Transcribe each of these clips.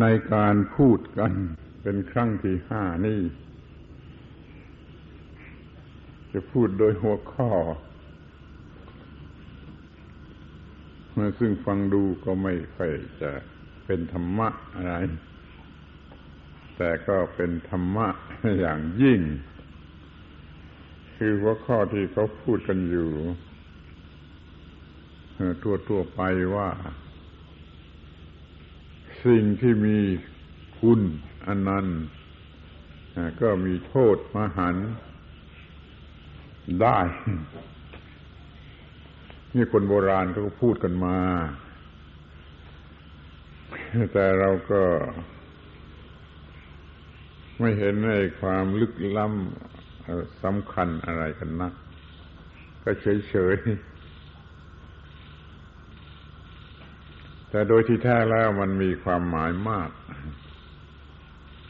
ในการพูดกันเป็นครั้งที่ห้านี่ จะพูดโดยหัวข้อซึ่งฟังดูก็ไม่ค่อยจะเป็นธรรมะอะไร แต่ก็เป็นธรรมะอย่างยิ่ง คือหัวข้อที่เขาพูดกันอยู่ ทั่วๆไปว่า สิ่งที่มีคุณอันนั้นก็มีโทษมหันได้ นี่คนโบราณก็พูดกันมา แต่เราก็ไม่เห็นในความลึกล้ำสำคัญอะไรกันนัก ก็เฉยๆ แต่โดยที่แท้แล้วมันมีความหมายมาก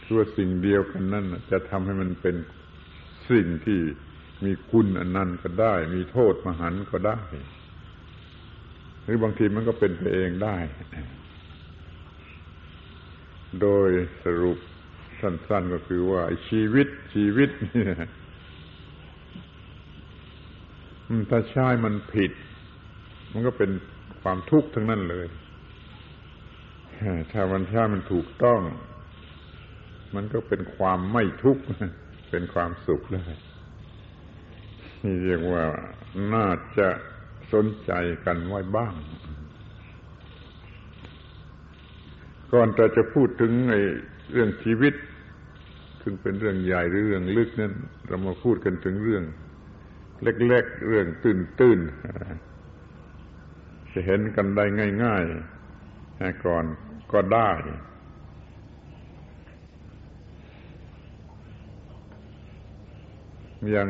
คือว่าสิ่งเดียวกันนั่นจะทำให้มันเป็นสิ่งที่มีคุณอันนั้นก็ได้ มีโทษมหันก็ได้ หรือบางทีมันก็เป็นไปเองได้ โดยสรุปสั้นๆก็คือว่าชีวิตชีวิตนี่ถ้าใช้มันผิด มันก็เป็นความทุกข์ทั้งนั้นเลย ถ้ามันถ้ามันถูกต้อง มันก็เป็นความไม่ทุกข์เป็นความสุขเลยนี่เรียกว่าน่าจะสนใจกันไว้บ้าง ก่อนแต่จะพูดถึงในเรื่องชีวิต ซึ่งเป็นเรื่องใหญ่หรือเรื่องลึกนั้น เรามาพูดกันถึงเรื่อง เล็กๆเรื่องตื้นๆจะเห็นกันได้ง่าย ๆก่อน ก็ได้ อย่าง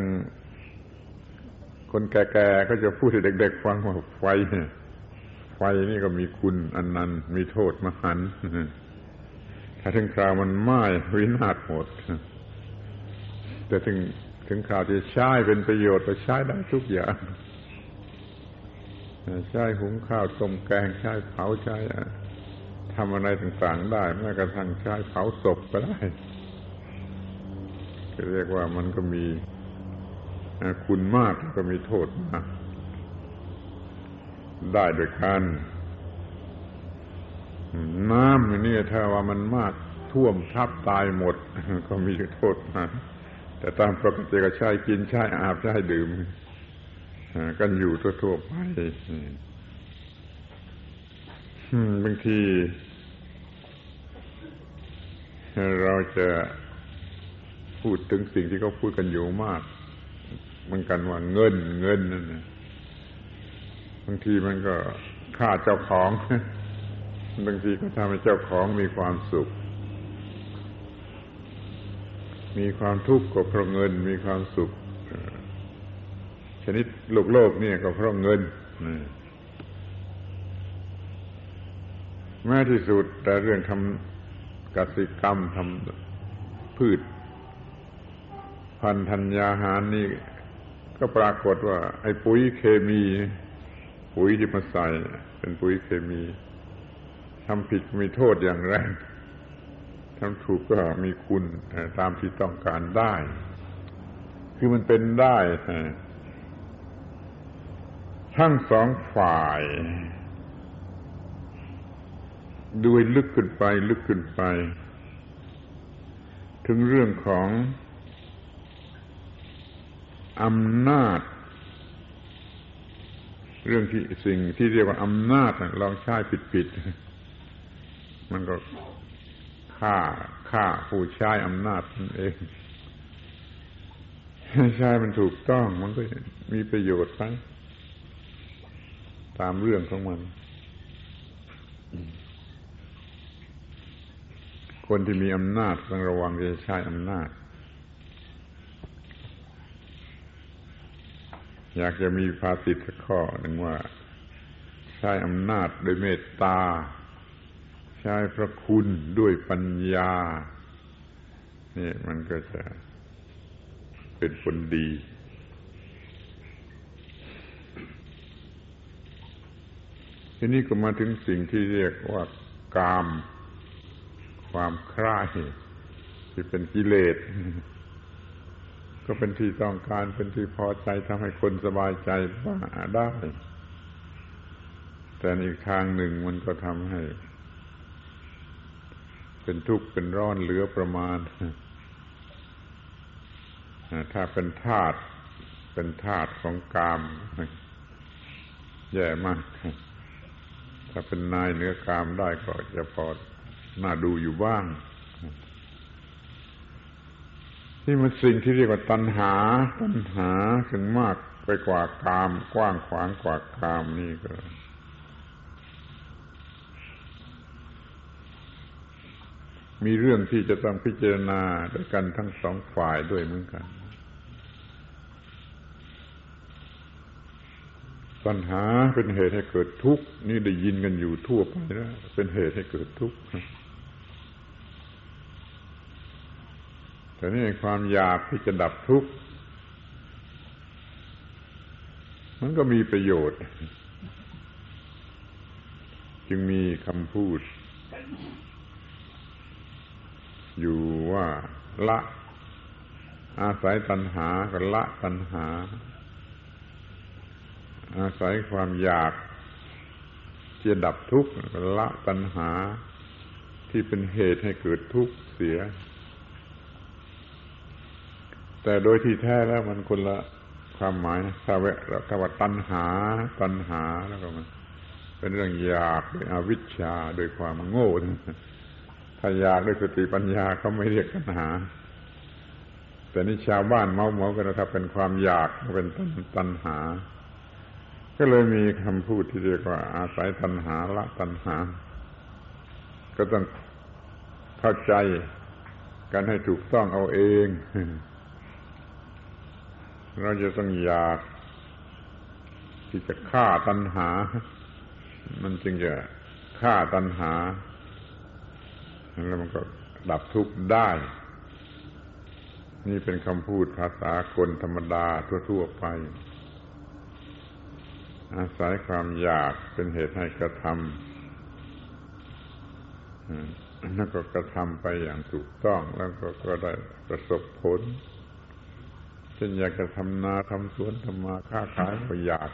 คนแก่ๆก็จะพูดให้เด็ก ๆ ฟังว่าไฟไฟนี่ก็มีคุณอันนั้นมีโทษมหันถ้าถึงคราวมันไหม้วินาศหมด แต่ถึงถึงคราวที่ใช้เป็นประโยชน์ก็ใช้ได้ทุกอย่าง ใช้หุงข้าวต้มแกง ใช้เผาใช้ ทำอะไรต่างๆได้แม้กระทั่งใช้เผาศพก็ได้จะเรียกว่ามันก็มีคุณมากก็มีโทษมากได้โดยกันน้ำนี่ถ้าว่ามันมากท่วมทับตายหมด ก็มีโทษมากแต่ตามปกติก็ใช้กินใช้อาบใช้ดื่มกันอยู่ทั่วๆไป บางที เราจะพูดถึงสิ่งที่เขาพูดกันอยู่มากมือนกันว่าเงินเงินนั่นนะบางทีมันก็ฆ่าเจ้าของบางทีก็ทำให้เจ้าของมีความสุข มีความทุกข์ก็เพราะเงินมีความสุขชนิดโลกโลกนี่ก็เพราะเงิน แม้ที่สุด แต่เรื่องทำกสิกรรมทำพืช พันธัญญาหารนี่ ก็ปรากฏว่า ไอ้ปุ๋ยเคมี ปุ๋ยที่มาใส่ เป็นปุ๋ยเคมีทำผิดมีโทษอย่างแรงทำถูกก็มีคุณตามที่ต้องการได้ คือมันเป็นได้ ทั้งสองฝ่าย ดูลึกขึ้นไปลึกขึ้นไป ถึงเรื่องของอำนาจ เรื่องที่สิ่งที่เรียกว่าอำนาจลองใช้ผิดๆมันก็ฆ่าฆ่าผู้ใช้อำนาจนั่นเองใช้มันถูกต้องมันก็มีประโยชน์ไปตามเรื่องของมัน คนที่มีอำนาจต้องระวังจะใช้อำนาจ อยากจะมีภาษิสักข้อหนึ่งว่า ใช้อำนาจด้วยเมตตา ใช้พระคุณด้วยปัญญานี่มันก็จะเป็นผลดีทีนี้ก็มาถึงสิ่งที่เรียกว่ากาม ความคล้ายที่เป็นกิเลส ก็เป็นที่ต้องการเป็นที่พอใจทำให้คนสบายใจบ้าได้ แต่อีกทางหนึ่งมันก็ทำให้ เป็นทุกข์เป็นร้อนเหลือประมาณ ถ้าเป็นธาตุเป็นธาตุของกามแย่มาก ถ้าเป็นนายเหนือกามได้ก็จะพอ น่าดูอยู่บ้าง นี่มันสิ่งที่เรียกว่าตัณหา ตัณหาถึงมากไปกว่ากาม กว้างขวางกว่ากามนี่ก็มีเรื่องที่จะต้องพิจารณาด้วยกันทั้งสองฝ่ายด้วยเหมือนกัน ปัญหาเป็นเหตุให้เกิดทุกข์ นี่ได้ยินกันอยู่ทั่วไปแล้ว เป็นเหตุให้เกิดทุกข์ แต่นี่ความอยากที่จะดับทุกข์มันก็มีประโยชน์ จึงมีคำพูด อยู่ว่าละ อาศัยตัณหากับละตัณหา อาศัยความอยากจะดับทุกข์ละตัณหาที่เป็นเหตุให้เกิดทุกข์เสีย แต่โดยที่แท้แล้วมันคนละความหมายนะถ้าเวถ้าว่าตัณหา ตัณหาแล้วก็มัน เป็นเรื่องอยากด้วยอวิชชาโดยความโง่ถ้าอยากด้วยสติปัญญาเขาไม่เรียกตัณหา แต่นี่ชาวบ้านเมาเมากันนะถ้าเป็นความอยากเป็นตัณหา ก็เลยมีคำพูดที่เรียกว่า อาศัยตัณหาละตัณหา ก็ต้องเข้าใจกันให้ถูกต้องเอาเอง เราจะต้องอยากที่จะฆ่าตัณหา มันจึงจะฆ่าตัณหา แล้วมันก็ดับทุกข์ได้ นี่เป็นคำพูดภาษาคนธรรมดาทั่ว ๆ ไป อาศัยความอยากเป็นเหตุให้กระทำแล้วก็กระทำไปอย่างถูกต้องแล้วก็ก็ได้ประสบผล ช่นอยากจะทำนาทำสวนทำมาค้าขายก็อยาก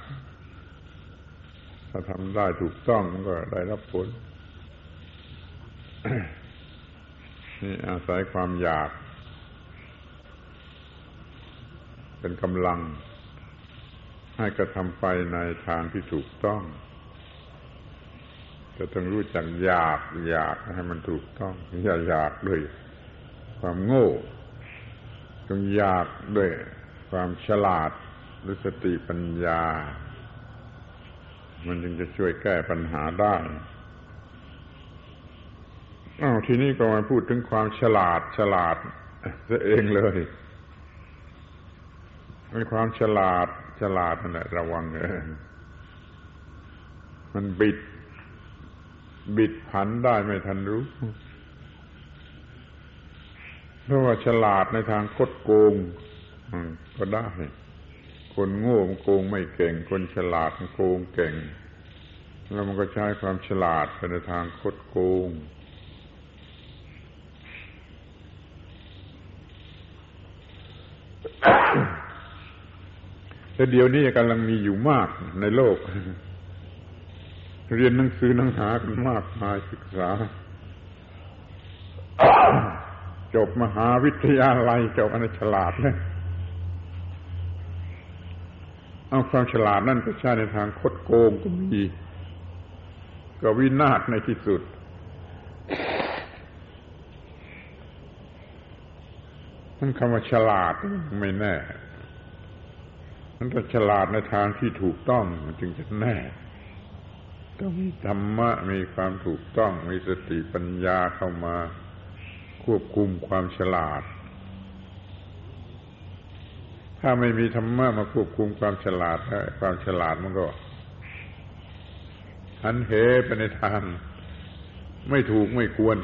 ถ้าทำได้ถูกต้องมันก็ได้รับผล นี่อาศัยความอยาก เป็นกำลัง ให้กระทำไปในทางที่ถูกต้องจะต้องรู้จักอยากอยากให้มันถูกต้องอย่าอยากด้วยความโง่ จงอยากด้วยความฉลาดหรือสติปัญญา มันจึงจะช่วยแก้ปัญหาได้อ้าวทีนี้ก็มาพูดถึงความฉลาดฉลาดซะเองเลยในความฉลาดฉลาดนั่นแหละระวังเอมันบิด บิดผันได้ไม่ทันรู้ เพราะว่าฉลาดในทางคดโกงก็ได้ คนโง่มันโกงไม่เก่ง คนฉลาดมันโกงเก่ง แล้วมันก็ใช้ความฉลาดไปในทางคดโกงแต่เดี๋ยวนี้กำลังมีอยู่มากในโลก เรียนหนังสือหนังหากันมากมายศึกษา จบมหาวิทยาลัยจบอันฉลาดเลยเอาความฉลาดนั่นก็ใช้ในทางคดโกงก็มีก็วินาศในที่สุด นั่นคำว่าฉลาดไม่แน่มันต้องฉลาดในทางที่ถูกต้องมันจึงจะแน่ ต้องมีธรรมะมีความถูกต้องมีสติปัญญาเข้ามา ควบคุมความฉลาด ถ้าไม่มีธรรมะมาควบคุมความฉลาดความฉลาดมันก็หันเหไปในทางไม่ถูกไม่ควร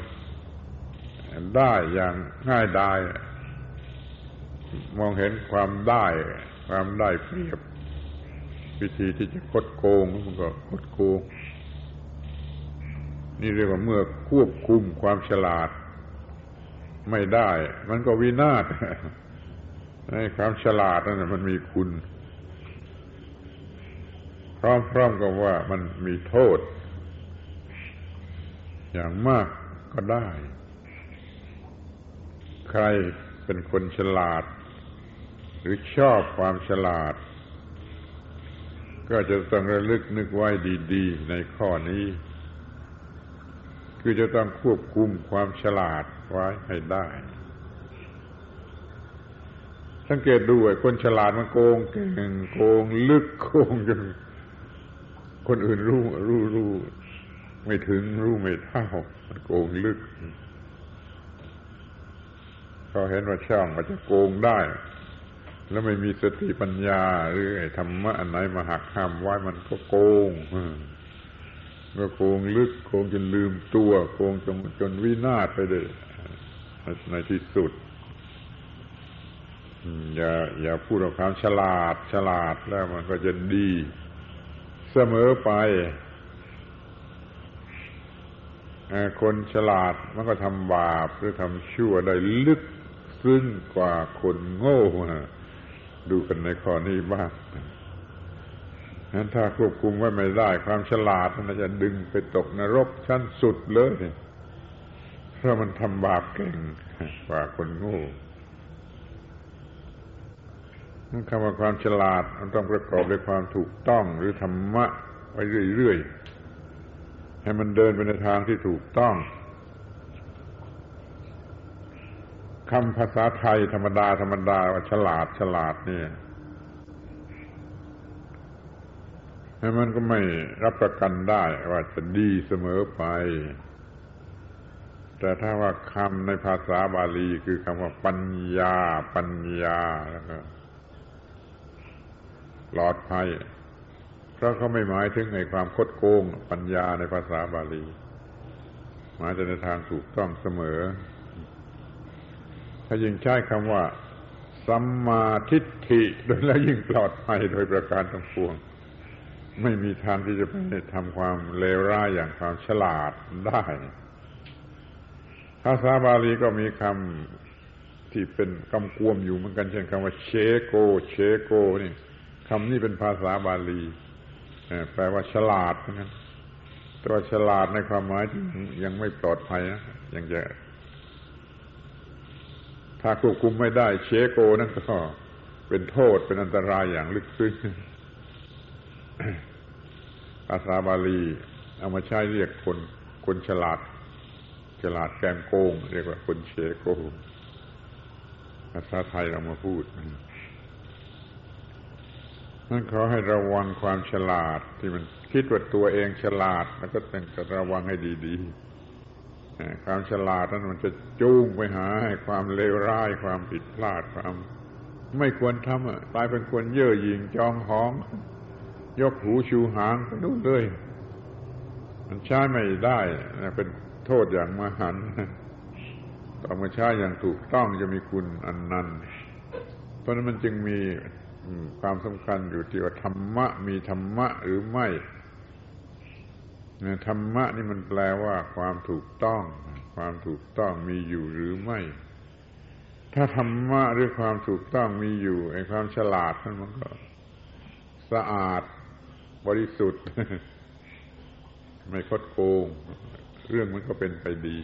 ได้อย่างง่ายได้มองเห็นความได้ ความได้เปรียบ วิธีที่จะคดโกงมันก็คดโกง นี่เรียกว่าเมื่อควบคุมความฉลาด ไม่ได้ มันก็วินาศในความฉลาดนั่นมันมีคุณ พร้อมๆกับว่ามันมีโทษ อย่างมากก็ได้ ใครเป็นคนฉลาด หรือชอบความฉลาด ก็จะต้องระลึกนึกไว้ดี ๆ ในข้อนี้ คือจะต้องควบคุมความฉลาดไว้ให้ได้ สังเกตดูไอ้คนฉลาดมันโกงเก่งโกงลึกโกงจนคนอื่นรู้รู้รู้ไม่ถึงรู้ไม่เท่ามันโกงลึกเขาเห็นว่าช่องมันจะโกงได้ แล้วไม่มีสติปัญญา หรือธรรมะอันไหนมาหักห้ามไว้มันก็โกง ก็โกงลึกโกงจนลืมตัว โกงจนจนวินาศไปเลยในที่สุดอย่าอย่าพูดเอาความฉลาด ฉลาดแล้วมันก็จะดี เสมอไปคนฉลาดมันก็ทำบาปหรือทำชั่วได้ลึกซึ้งกว่าคนโง่ดูกันในข้อนี้บ้าง ถ้าควบคุมไว้ไม่ได้ ความฉลาดมันจะดึงไปตกนรกชั้นสุดเลยเพราะมันทำบาปเก่งกว่าคนโง่คำว่าความฉลาดมันต้องประกอบด้วยความถูกต้องหรือธรรมะไว้เรื่อยๆ ให้มันเดินไปในทางที่ถูกต้องคำภาษาไทยธรรมดาธรรมดาว่าฉลาดฉลาดเนี่ยให้ มันก็ไม่รับประกันได้ว่าจะดีเสมอไป แต่ถ้าว่าคำในภาษาบาลีคือคำว่าปัญญา ปัญญาแล้วก็ปลอดภัย เพราะเขาไม่หมายถึงในความคดโกง ปัญญาในภาษาบาลี หมายถึงในทางถูกต้องเสมอ ถ้ายิ่งใช้คำว่าสัมมาทิฏฐิโดยแล้วยิ่งปลอดภัยโดยประการทั้งปวง ไม่มีทางที่จะไปทำความเลวร้ายอย่างความฉลาดได้ ภาษาบาลีก็มีคำที่เป็นกำกวมอยู่เหมือนกัน เช่นคำว่าเชโก เชโกนี่คำนี้เป็นภาษาบาลีแปลว่าฉลาดเหมือนกันตัวฉลาดในความหมายที่ยังไม่ปลอดภัยนะยังจะ ถ้าควบคุมไม่ได้ เชโกนั่นก็เป็นโทษเป็นอันตรายอย่างลึกซึ้ง ภาษาบาลี เอามาใช้เรียกคนคนฉลาด ฉลาดแกมโกง เรียกว่าคนเชโกภาษาไทยเรามาพูดนั่นขอให้ระวังความฉลาด ที่มันคิดว่าตัวเองฉลาด แล้วก็ต้องระวังให้ดีๆความฉลาดนั้นมันจะจูงไปหาความเลวร้ายความผิดพลาดความไม่ควรทำอะกลายเป็นควรเย่อหยิ่งจองห้อง ยกหูชูหางไปนู่นเลย มันใช้ไม่ได้เป็นโทษอย่างมหันต้องมาใช้อย่างถูกต้องจะมีคุณอันนั้น เพราะนั้นมันจึงมีความสำคัญอยู่ที่ว่าธรรมะมีธรรมะหรือไม่ธรรมะนี่มันแปลว่าความถูกต้อง ความถูกต้องมีอยู่หรือไม่ ถ้าธรรมะหรือความถูกต้องมีอยู่ไอ้ความฉลาดนั้นมันก็ สะอาด บริสุทธิ์ ไม่คดโกง เรื่องมันก็เป็นไปดี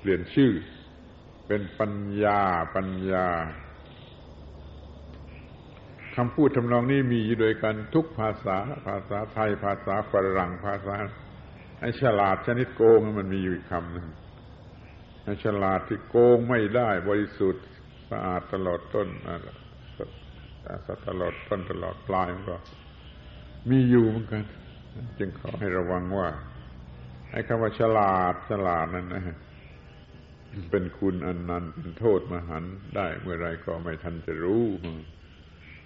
เปลี่ยนชื่อ เป็นปัญญาปัญญาคำพูดทำนองนี้มีอยู่โดยกันทุกภาษา ภาษาไทย ภาษาฝรั่งภาษาไอ้ฉลาดชนิดโกงมันมีอยู่คำหนึ่งไอ้ฉลาดที่โกงไม่ได้บริสุทธิ์สะอาดตลอดต้นสัตลอดต้นตลอดปลายมันก็ มีอยู่เหมือนกัน จึงขอให้ระวังว่าไอ้คำว่าฉลาดฉลาดนั้นนะเป็นคุณอันนั้นเป็นโทษมหันได้เมื่อไรก็ไม่ทันจะรู้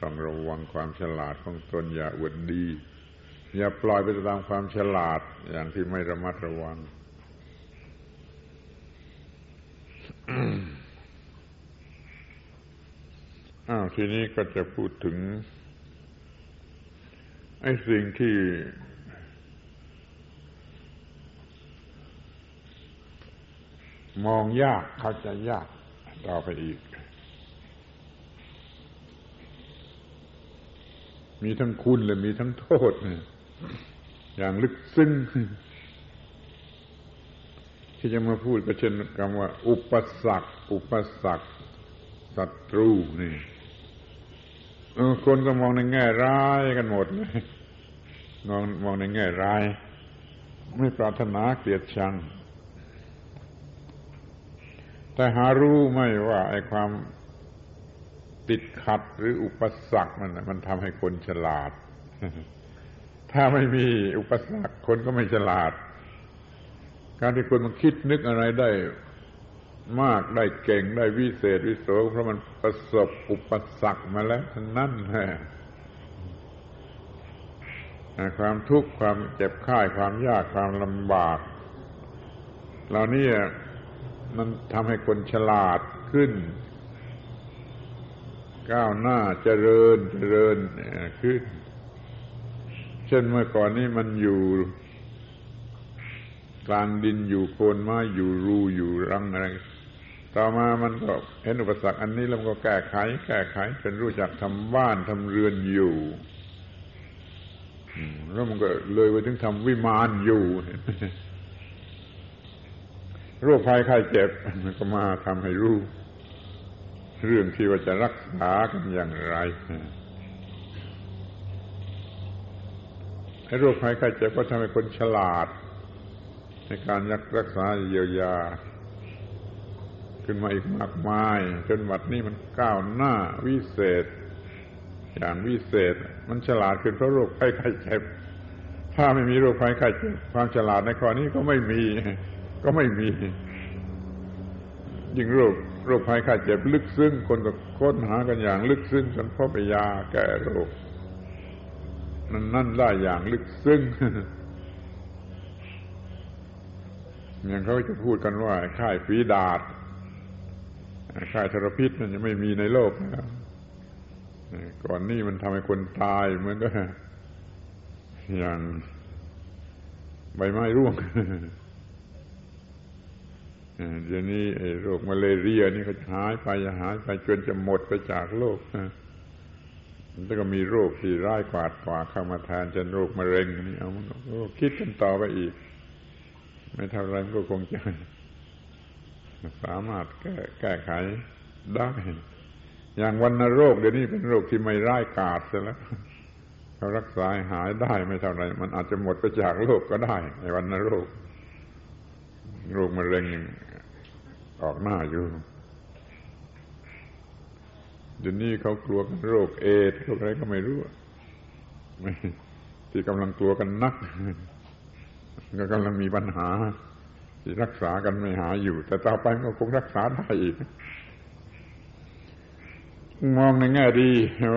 ต้องระวังความฉลาดของตนอย่าอวดดี อย่าปล่อยไปตามความฉลาดอย่างที่ไม่ระมัดระวังอ้าวทีนี้ก็จะพูดถึง ไอ้สิ่งที่มองยากเข้าใจยากต่อไปอีก มีทั้งคุณและมีทั้งโทษอย่างลึกซึ้งที่จะมาพูดก็เช่นคำว่า อุปสรรค อุปสรรคศัตรูนี่ คนก็มองในแง่ร้ายกันหมดเลยมองมองในแง่ร้าย ไม่ปรารถนาเกลียดชัง แต่หารู้ไม่ว่า ไอ้ความติดขัดหรืออุปสรรคมันมันทำให้คนฉลาด ถ้าไม่มีอุปสรรคคนก็ไม่ฉลาด การที่คนมันคิดนึกอะไรได้ มากได้เก่งได้วิเศษวิโสเพราะมันประสบอุปสรรคมาแล้วนั่นแหละความทุกข์ความเจ็บไข้ความยากความลำบากเหล่านี้มันทำให้คนฉลาดขึ้น ก้าวหน้าเจริญเจริญขึ้น เช่นเมื่อก่อนนี้มันอยู่กลางดินอยู่โคนไม้อยู่รูอยู่รังอะไร ต่อมามันก็เห็นอุปสรรคอันนี้แล้วก็แก้ไข แก้ไขจนรู้จักทำบ้านทำเรือนอยู่แล้วมันก็เลยไปถึงทำวิมานอยู่โรคภัยไข้เจ็บมันก็มาทำให้รู้ เรื่องที่ว่าจะรักษากันอย่างไรให้โรคภัยไข้เจ็บก็ทำให้คนฉลาด ในการรักษาเยียวยา ขึ้นมาอีกมากมาย จนวัดนี้มันก้าวหน้าวิเศษ อย่างวิเศษ มันฉลาดขึ้นเพราะโรคภัยไข้เจ็บ ถ้าไม่มีโรคภัยไข้เจ็บความฉลาดในข้อนี้ก็ไม่มี ก็ไม่มี ยิ่งโรคโรคภัยไข้เจ็บลึกซึ้งคนก็ค้นหากันอย่างลึกซึ้งจนพบยาแก้โรคนั่นนั่นได้อย่างลึกซึ้งอย่างเขาจะพูดกันว่าค่ายฝีดาด ค่าทรพิษมันยังไม่มีในโลกนะก่อนนี้มันทำให้คนตายเหมือนก็อย่างใบไม้ร่วงเดี๋ยวนี้โรคมาเลเรียนี่ก็หายไปหายไปจนจะหมดไปจากโลกแล้วก็มีโรคที่ร้ายกว่าดกว่าเข้ามาแทนเช่นโรคมะเร็งนี่เอามันคิดกันต่อไปอีก ไม่เท่าไรก็คงจะ สามารถแก้แก้ไขได้ อย่างวันนโรคเดี๋ยวนี้เป็นโรคที่ไม่ร้ายกาจแล้วเขารักษาหายได้ไม่เท่าไรมันอาจจะหมดไปจากโรคก็ได้ในวันนโรคโรคมะเร็งยังออกหน้าอยู่เดี๋ยวนี้เขากลัวกันโรคเอดโรคอะไรก็ไม่รู้ที่กำลังกลัวกันนัก ก็กำลังมีปัญหา รักษากันไม่หายอยู่ แต่ต่อไปก็คงรักษาได้อีก มองในแง่ดี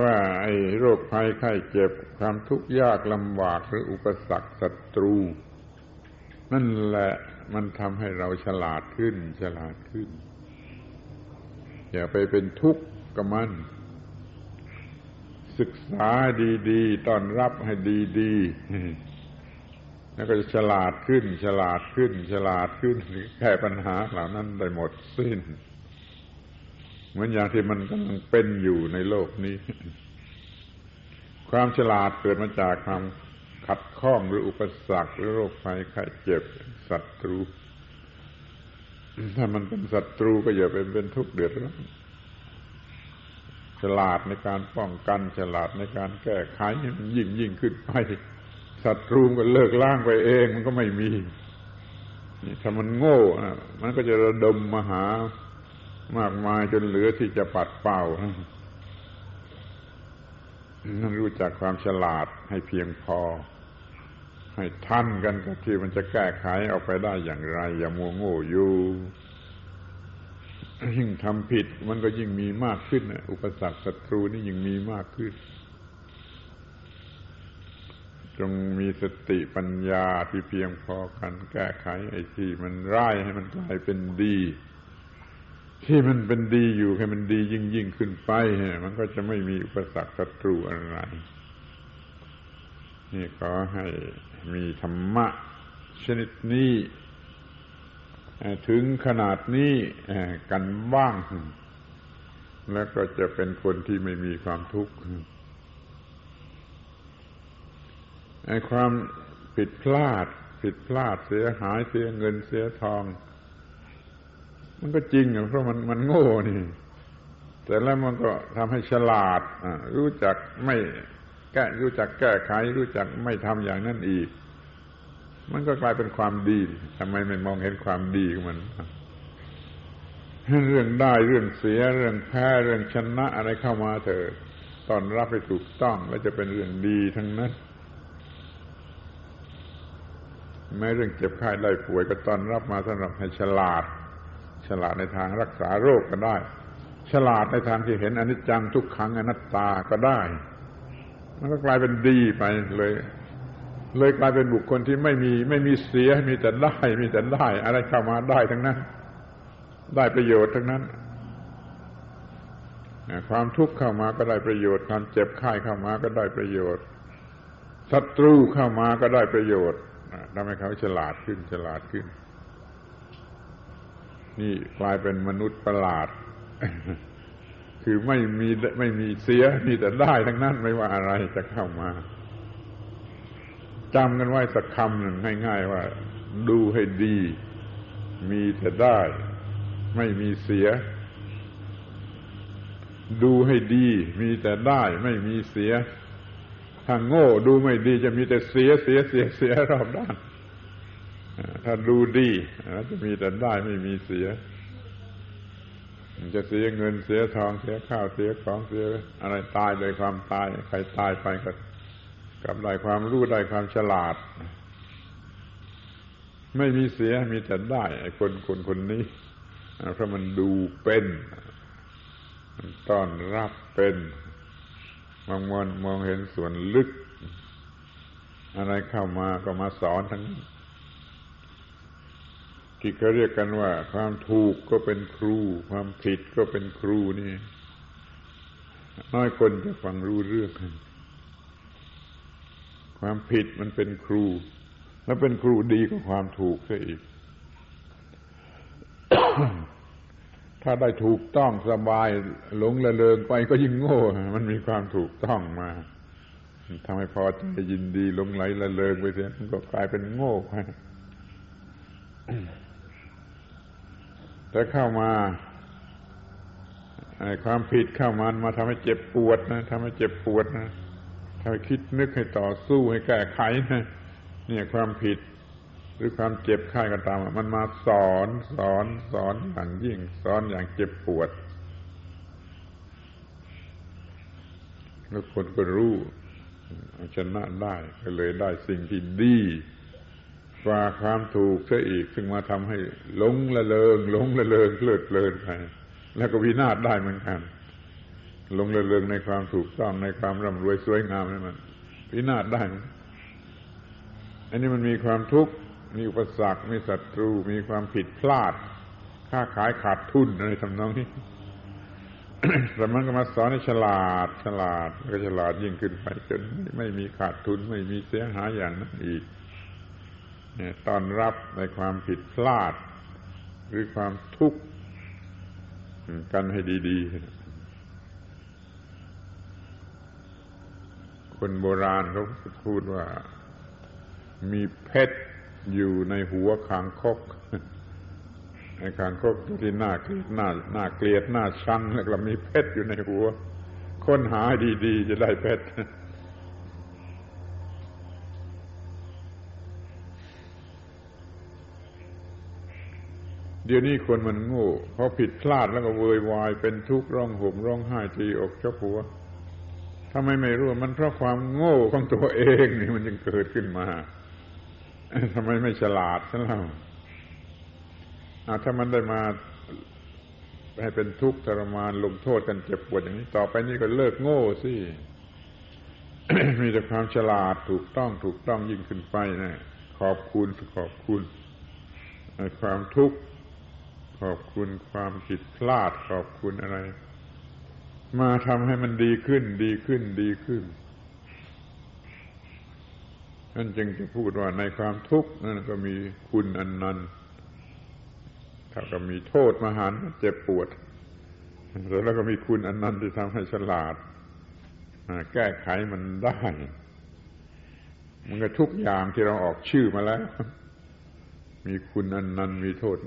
ว่า ไอ้โรคภัยไข้เจ็บความทุกข์ยากลำบากหรืออุปสรรคศัตรู นั่นแหละมันทำให้เราฉลาดขึ้น ฉลาดขึ้น อย่าไปเป็นทุกข์กับมัน ศึกษาดี ๆต้อนรับให้ดี ๆ แล้วก็จะฉลาดขึ้น ฉลาดขึ้น ฉลาดขึ้นแก้ปัญหาเหล่านั้นได้หมดสิ้น เหมือนอย่างที่มันกำลังเป็นอยู่ในโลกนี้ ความฉลาดเกิดมาจากความขัดข้องหรืออุปสรรคหรือโรคภัยไข้เจ็บศัตรู ถ้ามันเป็นศัตรูก็อย่าเป็นเป็นทุกข์เดือดร้อนฉลาดในการป้องกัน ฉลาดในการแก้ไขมันยิ่งยิ่งขึ้นไป ศัตรูก็เลิกล้างไปเองมันก็ไม่มีถ้ามันโง่มันก็จะระดมมาหามากมายจนเหลือที่จะปัดเป่านั่นรู้จักความฉลาดให้เพียงพอ ให้ทันกันกับที่มันจะแก้ไขออกไปได้อย่างไร อย่ามัวโง่อยู่ยิ่งทำผิดมันก็ยิ่งมีมากขึ้นอุปสรรคศัตรูนี่ยิ่งมีมากขึ้น จงมีสติปัญญาที่เพียงพอกันแก้ไขไอ้ที่มันร้ายให้มันกลายเป็นดี ที่มันเป็นดีอยู่ให้มันดียิ่งยิ่งขึ้นไปมันก็จะไม่มีอุปสรรคศัตรูอะไร นี่ขอให้มีธรรมะชนิดนี้ถึงขนาดนี้กันบ้าง แล้วก็จะเป็นคนที่ไม่มีความทุกข์ไอ้ ความผิดพลาด ผิดพลาดเสียหายเสียเงินเสียทอง มันก็จริงเพราะมันมันโง่นี่ แต่แล้วมันก็ทำให้ฉลาดรู้จักไม่แก้รู้จักแก้ไข รู้จักไม่ทำอย่างนั้นอีก มันก็กลายเป็นความดีทำไมไม่มองเห็นความดีของมันเรื่องได้เรื่องเสียเรื่องแพ้เรื่องชนะอะไรเข้ามาเถอะตอนรับให้ถูกต้องแล้วจะเป็นเรื่องดีทั้งนั้น แม้เรื่องเจ็บไข้ได้ป่วยก็ตอนรับมาสำหรับให้ฉลาด ฉลาดในทางรักษาโรคก็ได้ ฉลาดในทางที่เห็นอนิจจังทุกขังอนัตตาก็ได้มันก็กลายเป็นดีไปเลย เลยกลายเป็นบุคคลที่ไม่มีไม่มีเสียมีแต่ได้มีแต่ได้ อะไรเข้ามาได้ทั้งนั้น ได้ประโยชน์ทั้งนั้นความทุกข์เข้ามาก็ได้ประโยชน์ ความเจ็บไข้เข้ามาก็ได้ประโยชน์ศัตรูเข้ามาก็ได้ประโยชน์ ทำให้เขาฉลาดขึ้นฉลาดขึ้น นี่กลายเป็นมนุษย์ประหลาด คือไม่มีไม่มีเสียมีแต่ได้ทั้งนั้นไม่ว่าอะไรจะเข้ามาจำกันไว้สักคำหนึ่งง่ายๆว่า ดูให้ดี มีแต่ได้ ไม่มีเสีย ดูให้ดี มีแต่ได้ ไม่มีเสีย ถ้าโง่ดูไม่ดีจะมีแต่เสียเสียเสียเสียรอบด้าน ถ้าดูดีจะมีแต่ได้ไม่มีเสีย จะเสียเงินเสียทองเสียข้าวเสียของเสียอะไรตายเลยความตาย ใครตายไปก็กับได้ความรู้ได้ความฉลาด ไม่มีเสียมีแต่ได้ ไอ้คนคนคนนี้เพราะมันดูเป็นมันต้อนรับเป็น มองมองมองเห็นส่วนลึก อะไรเข้ามาก็มาสอนทั้งที่เขาเรียกกันว่า ความถูกก็เป็นครู ความผิดก็เป็นครูนี่ น้อยคนจะฟังรู้เรื่องความผิดมันเป็นครู แล้วเป็นครูดีกว่าความถูกซะอีก ถ้าได้ถูกต้องสบายหลงละเลงไปก็ยิ่งโง่ มันมีความถูกต้องมาทำให้พอใจยินดีหลงไหลละเลงไปเสียมันก็กลายเป็นโง่ไปแต่เข้ามาความผิดเข้ามามาทำให้เจ็บปวดนะทำให้เจ็บปวดนะทำให้คิดนึกให้ต่อสู้ให้แก้ไขนะเนี่ยความผิด หรือความเจ็บไข้ก็ตามมันมาสอนสอนสอนอย่างยิ่ง สอนอย่างเจ็บปวดแล้วคนก็รู้ชนะได้ก็เลยได้สิ่งที่ดีกว่าความถูกเสียอีก ซึ่งมาทำให้หลงละเลงหลงละเลงเพลิดเพลินไปแล้วก็วินาศได้เหมือนกันหลงละเลงในความถูกต้องในความร่ำรวยสวยงามนี่มันวินาศได้ อันนี้มันมีความทุกข์ มีอุปสรรค มีศัตรู มีความผิดพลาดค่าขายขาดทุนอะไรทำนองนี้แต่มันก็มาสอนให้ฉลาด ฉลาดก็ฉลาดยิ่งขึ้นไปจนไม่มีขาดทุนไม่มีเสียหายอย่างนั้นอีกเนี่ยตอนรับในความผิดพลาด หรือความทุกข์กันให้ดี ๆ คนโบราณเขาพูดว่า มีเพชร อยู่ในหัวคางคกไอ้คางคกที่หน้าเกลียดหน้าหน้าเกลียดหน้าชังแล้วก็มีเพชรอยู่ในหัว ค้นหาดีๆ จะได้เพชรเดี๋ยวนี้คนมันโง่พอผิดพลาดแล้วก็เวยวายเป็นทุกข์ร้องห่มร้องไห้ตีอกชกหัวทำไมไม่รู้มันเพราะความโง่ของตัวเองนี่มันจึงเกิดขึ้นมา ทำไมไม่ฉลาดซะแล้วถ้ามันได้มาให้เป็นทุกข์ทรมานลงโทษกันเจ็บปวดอย่างนี้ต่อไปนี้ก็เลิกโง่สิ มีแต่ความฉลาดถูกต้องถูกต้องยิ่งขึ้นไปนะขอบคุณขอบคุณความทุกข์ขอบคุณความผิดพลาดขอบคุณอะไร มาทำให้มันดีขึ้น ดีขึ้นดีขึ้น นั่นจึงจะพูดว่าในความทุกข์นั่นก็มีคุณอันนั้นเท่ากับมีโทษมหันเจ็บปวด แล้วก็มีคุณอันนั้นที่ทำให้ฉลาดแก้ไขมันได้ มันก็ทุกอย่างที่เราออกชื่อมาแล้ว มีคุณอันนั้นมีโทษ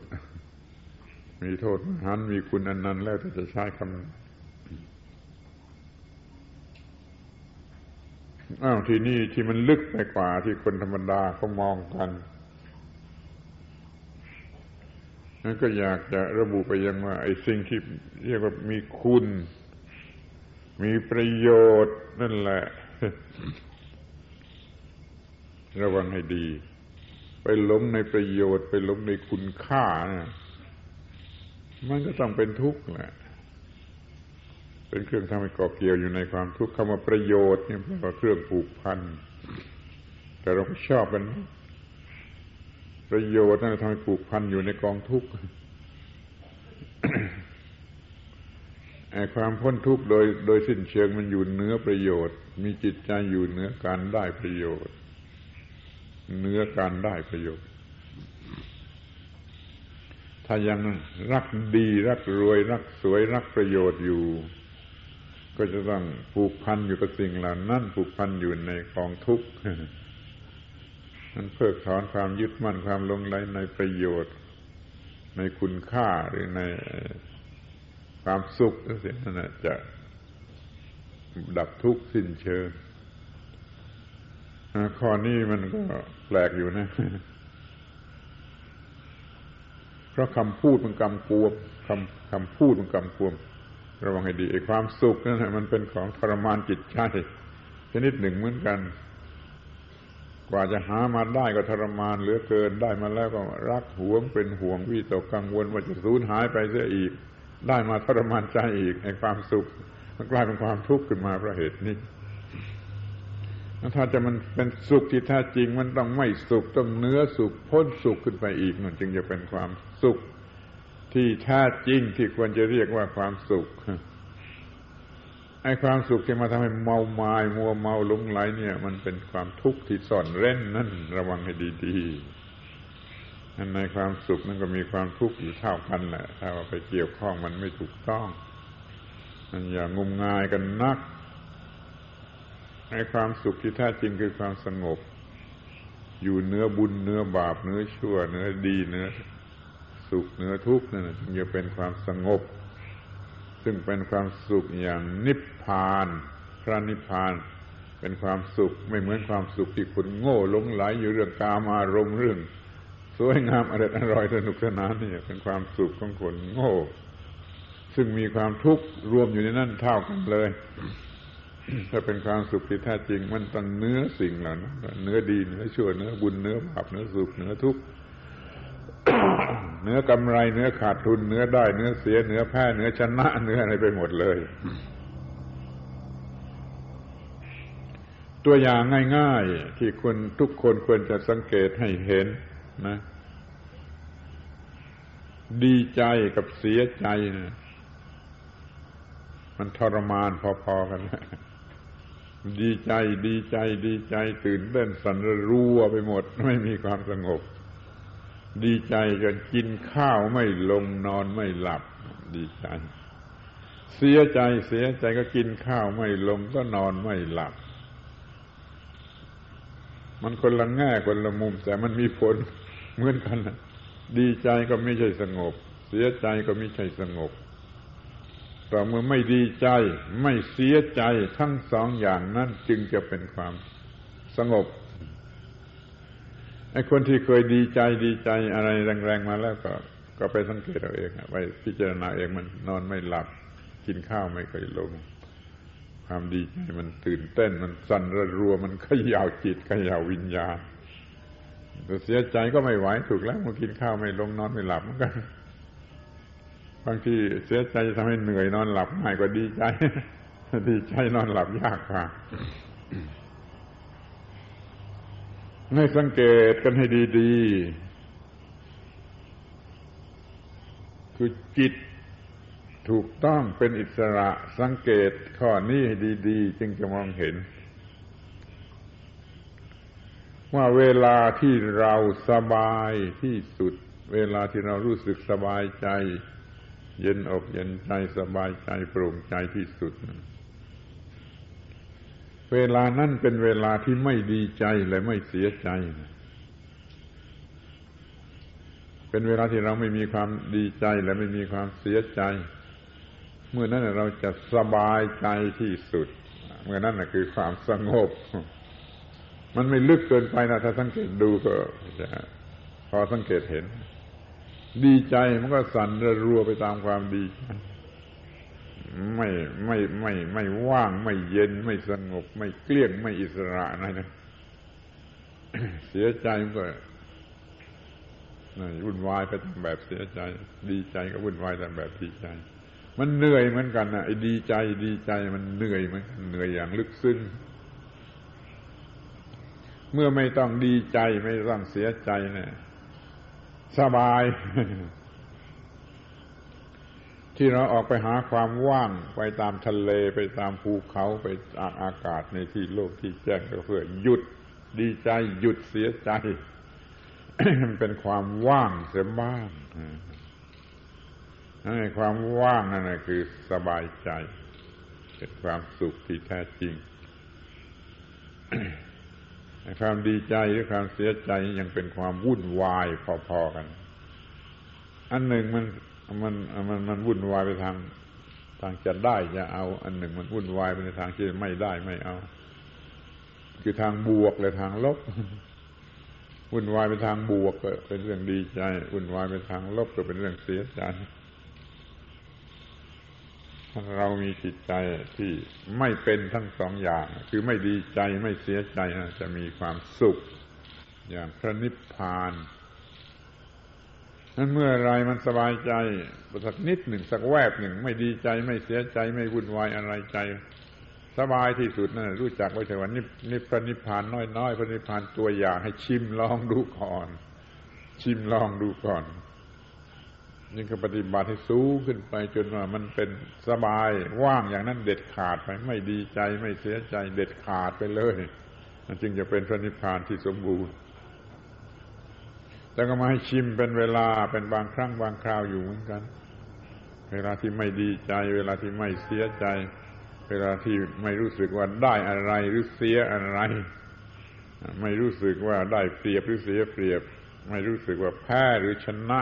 มีโทษมหันมีคุณอันนั้นแล้วจะใช้คำ อ้าวที่นี่ที่มันลึกไปกว่าที่คนธรรมดาเขามองกันนั่นก็อยากจะระบุไปยังว่าไอ้สิ่งที่เรียกว่ามีคุณ มีประโยชน์นั่นแหละ ระวังให้ดี ไปหลงในประโยชน์ ไปหลงในคุณค่านะมันก็ต้องเป็นทุกข์แหละ เป็นเครื่องทำให้ก่อเกี่ยวอยู่ในความทุกข์คำว่าประโยชน์เนี่ยเป็นเครื่องผูกพัน แต่เราชอบกัน ประโยชน์นั่นทำให้ผูกพันอยู่ในกองทุกข์ไอ้ความพ้นทุกข์โดยโดยสิ้นเชิงมันอยู่เหนือประโยชน์ มีจิตใจอยู่เหนือการได้ประโยชน์เหนือการได้ประโยชน์ ถ้ายังรักดีรักรวยรักสวยรักประโยชน์อยู่ ก็จะต้องผูกพันอยู่กับสิ่งเหล่านั้นผูกพันอยู่ในกองทุกข์นั้นเพิกถอนความยึดมั่นความลงไหลในประโยชน์ ในคุณค่าหรือในความสุขนั่นสินั่นจะดับทุกข์สิ้นเชิงข้อนี้มันก็แปลกอยู่นะ เพราะคำพูดมันกำกวมคำคำพูดมันกำกวม ระวังให้ดีไอ้ความสุขนั่นแหละมันเป็นของทรมานจิตใจชนิดหนึ่งเหมือนกัน กว่าจะหามาได้ก็ทรมานเหลือเกินได้มาแล้วก็รักหวงเป็นห่วงวิตกกังวลว่าจะสูญหายไปเสียอีก ได้มาทรมานใจอีกไอ้ความสุขมันกลายเป็นความทุกข์ขึ้นมาเพราะเหตุนี้ถ้าจะมันเป็นสุขที่แท้จริงมันต้องไม่สุขต้องเนื้อสุขพ้นสุขขึ้นไปอีกมันจึงจะเป็นความสุข ที่แท้จริงที่ควรจะเรียกว่าความสุขไอ้ความสุขที่มาทำให้เมาไมามัวเมาลุงไหลเนี่ย มันเป็นความทุกข์ที่ซ่อนเร้นนั่นระวังให้ดีๆอันในความสุขนั่นก็มีความทุกข์อยู่เท่ากันแหละถ้าว่าไปเกี่ยวข้องมันไม่ถูกต้องมันอย่างงมงายกันนักไอ้ความสุขที่แท้จริงคือความสงบ อยู่เนื้อบุญเนื้อบาปเนื้อชั่วเนื้อดีเนื้อ สุขเหนือทุกข์นั่นจึงจะเป็นความสงบ ซึ่งเป็นความสุขอย่างนิพพาน พระนิพพานเป็นความสุขไม่เหมือนความสุขที่คนโง่หลงไหลอยู่เรื่องกามารมเรื่อง สวยงามอร่อยอร่อยสนุกสนานนี่เป็นความสุขของคนโง่ ซึ่งมีความทุกข์รวมอยู่ในนั้นเท่ากันเลย ถ้าเป็นความสุขที่แท้จริงมันต้องเนื้อสิ่งเหล่านั้นเนื้อดีเนื้อชั่วเนื้อบุญเนื้อบาปเนื้อสุขเนื้อทุกข์ เนื้อกำไรเนื้อขาดทุนเนื้อได้เนื้อเสียเนื้อแพ้เนื้อชนะเนื้ออะไรไปหมดเลย ตัวอย่างง่าย ๆ ที่คนทุกคนควรจะสังเกตให้เห็นนะ ดีใจกับเสียใจนะมันทรมานพอๆกันดีใจดีใจดีใจตื่นเต้นสันรัวไปหมด ไม่มีความสงบ ดีใจจนกินข้าวไม่ลงนอนไม่หลับ ดีใจ เสียใจเสียใจก็กินข้าวไม่ลงก็นอนไม่หลับ มันคนละแง่คนละมุม แต่มันมีผลเหมือนกันดีใจก็ไม่ใช่สงบ เสียใจก็ไม่ใช่สงบต่อเมื่อไม่ดีใจ ไม่เสียใจทั้งสองอย่างนั้นจึงจะเป็นความสงบ ไอ้คนที่เคยดีใจดีใจอะไรแรงๆมาแล้วก็ก็ไปสังเกตเอาเองไปพิจารณาเองมันนอนไม่หลับ กินข้าวไม่เคยลง ความดีใจมันตื่นเต้นมันสั่นระรัวมันขย่าวจิตขย่าววิญญาณแต่เสียใจก็ไม่ไหวถูกแล้วมันกินข้าวไม่ลงนอนไม่หลับเหมือนกันบางทีเสียใจจะทำให้เหนื่อยนอนหลับง่ายกว่าดีใจ ดีใจนอนหลับยากกว่า ให้สังเกตกันให้ดีๆ คือจิตถูกต้องเป็นอิสระสังเกตข้อนี้ให้ดีๆ จึงจะมองเห็น ว่าเวลาที่เราสบายที่สุด เวลาที่เรารู้สึกสบายใจ เย็นอกเย็นใจสบายใจโปร่งใจที่สุด เวลานั้นเป็นเวลาที่ไม่ดีใจและไม่เสียใจ เป็นเวลาที่เราไม่มีความดีใจและไม่มีความเสียใจ เมื่อนั้นเราจะสบายใจที่สุด เมื่อนั้นคือความสงบ มันไม่ลึกเกินไปนะถ้าสังเกตดูก็จะพอสังเกตเห็น ดีใจมันก็สั่นระรัวไปตามความดีใจ ไม่ไม่ไม่ไม่ว่างไม่เย็นไม่สงบ ไม่เกลี้ยงไม่อิสระอะไรนะเสียใจก็วุ่นวายไปตามแบบเสียใจ ดีใจก็วุ่นวายตามแบบดีใจ มันเหนื่อยเหมือนกันนะไอ้ดีใจดีใจมันเหนื่อยเหมือนกันเหนื่อยอย่างลึกซึ้งเมื่อไม่ต้องดีใจไม่ต้องเสียใจเนะี่ยสบาย ที่เราออกไปหาความว่างไปตามทะเลไปตามภูเขาไปอากอากาศในที่โลกที่แจ้งก็เพื่อหยุดดีใจหยุดเสียใจ มันเป็นความว่างเสียบ้างนั่นความว่างนั่นคือสบายใจ เป็นความสุขที่แท้จริงความดีใจหรือความเสียใจยังเป็นความวุ่นวายพอๆกัน อันหนึ่งมัน มันมันมันวุ่นวายไปทางทางจะได้จะเอา อันหนึ่งมันวุ่นวายไปในทางที่ไม่ได้ไม่เอา คือทางบวกและทางลบวุ่นวายไปทางบวกก็เป็นเรื่องดีใจวุ่นวายไปทางลบก็เป็นเรื่องเสียใจถ้าเรามีจิตใจที่ไม่เป็นทั้งสองอย่าง คือไม่ดีใจไม่เสียใจจะมีความสุข อย่างพระนิพพาน นั้นเมื่อไรมันสบายใจสักนิดหนึ่งสักแวบหนึ่ง ไม่ดีใจไม่เสียใจไม่วุ่นวายอะไรใจ สบายที่สุดนั่นรู้จักไว้เถอะว่านิพนิพพนิพพานน้อยๆพระนิพพานตัวอย่างให้ชิมลองดูก่อน ชิมลองดูก่อนนี่ก็ปฏิบัติให้สูงขึ้นไปจนว่ามันเป็นสบายว่างอย่างนั้นเด็ดขาดไป ไม่ดีใจไม่เสียใจเด็ดขาดไปเลยมันจึงจะเป็นพระนิพพานที่สมบูรณ์ แต่ก็มาให้ชิมเป็นเวลาเป็นบางครั้งบางคราวอยู่เหมือนกัน เวลาที่ไม่ดีใจ เวลาที่ไม่เสียใจ เวลาที่ไม่รู้สึกว่าได้อะไรหรือเสียอะไร ไม่รู้สึกว่าได้เปรียบหรือเสียเปรียบ ไม่รู้สึกว่าแพ้หรือชนะ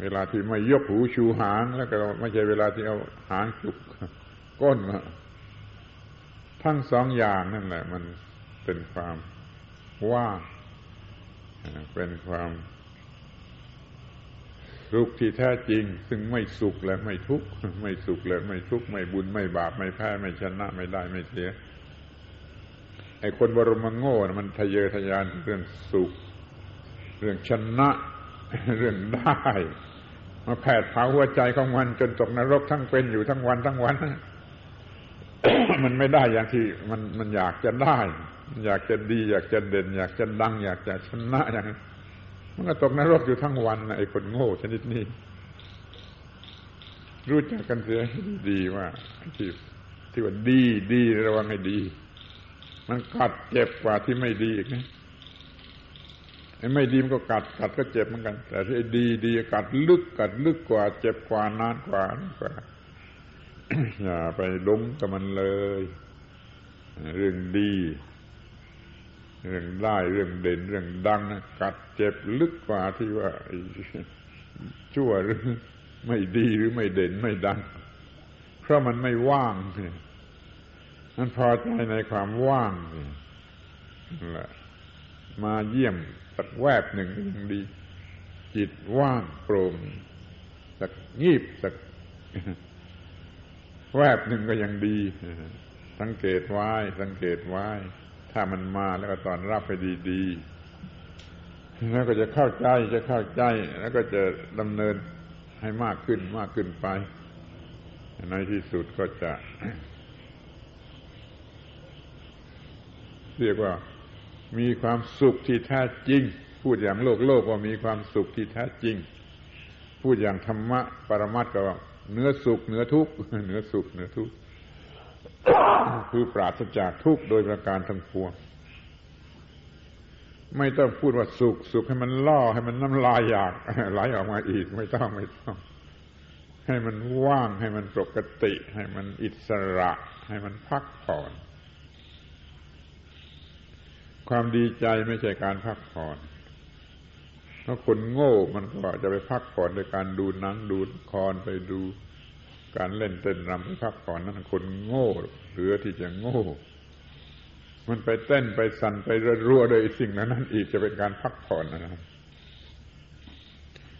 เวลาที่ไม่ยกหูชูหางแล้วก็ไม่ใช่เวลาที่เอาหางจุกก้นทั้งสองอย่างนั่นแหละ มันเป็นความว่าง เป็นความสุขที่แท้จริง ซึ่งไม่สุขและไม่ทุกข์ไม่สุขและไม่ทุกข์ไม่บุญไม่บาปไม่แพ้ไม่ชนะไม่ได้ไม่เสียไอ้คนบรมงโง่มันทะเยอทะยานเรื่องสุข เรื่องชนะ เรื่องได้ มาแผดเผาหัวใจของมันจนตกนรกทั้งเป็นอยู่ทั้งวันทั้งวัน มันไม่ได้อย่างที่มันมันอยากจะได้ อยากจะดี อยากจะเด่น อยากจะดัง อยากจะชนะอย่างนั้มันก็ตกนรกอยู่ทั้งวันไอ้คนโง่ชนิดนี้ รู้จักกันเสียดีว่าที่ที่ว่าดีดีระวังให้ดี มันกัดเจ็บกว่าที่ไม่ดีอีกนะไอ้ไม่ดีมันก็กัดกัดก็เจ็บเหมือนกัน แต่ที่ดีดีกัดลึกกัดลึกกว่า เจ็บกว่านานกว่านี่กว่าอย่าไปลงกับมันเลย เรื่องดี เรื่องได้เรื่องเด่นเรื่องดังนะกัดเจ็บลึกกว่าที่ว่าชั่วหรือไม่ดีหรือไม่เด่นไม่ดัง เพราะมันไม่ว่างมันพอใจในความว่างนี่แหละมาเยี่ยมสักแวบหนึ่งยังดี จิตว่างโปร่งสักงีบสักแวบหนึ่งก็ยังดี สังเกตไว้ สังเกตไว้ ถ้ามันมาแล้วก็ตอนรับไปดีๆแล้วก็จะเข้าใจจะเข้าใจ แล้วก็จะดำเนินให้มากขึ้นมากขึ้นไป ในที่สุดก็จะ เรียกว่ามีความสุขที่แท้จริง พูดอย่างโลกโลกว่ามีความสุขที่แท้จริง พูดอย่างธรรมะปรมัตก็ว่าเนื้อสุขเนื้อทุกข์เนื้อสุขเนื้อทุกข์ คือปราศจากทุกข์โดยประการทั้งปวงไม่ต้องพูดว่าสุขสุขให้มันล่อให้มันน้ำลายอยากไหลออกมาอีกไม่ต้องไม่ต้อง ให้มันว่างให้มันปกติ ให้มันอิสระ ให้มันพักผ่อน ความดีใจไม่ใช่การพักผ่อนเพราะคนโง่มันก็จะไปพักผ่อนโดยการดูหนังดูครไปดู การเล่นเต้นรำไปพักผ่อนนั้นคนโง่เหลือที่จะโง่ มันไปเต้นไปสั่นไปรัวๆโดยสิ่งนั้นอีกจะเป็นการพักผ่อนนะครับ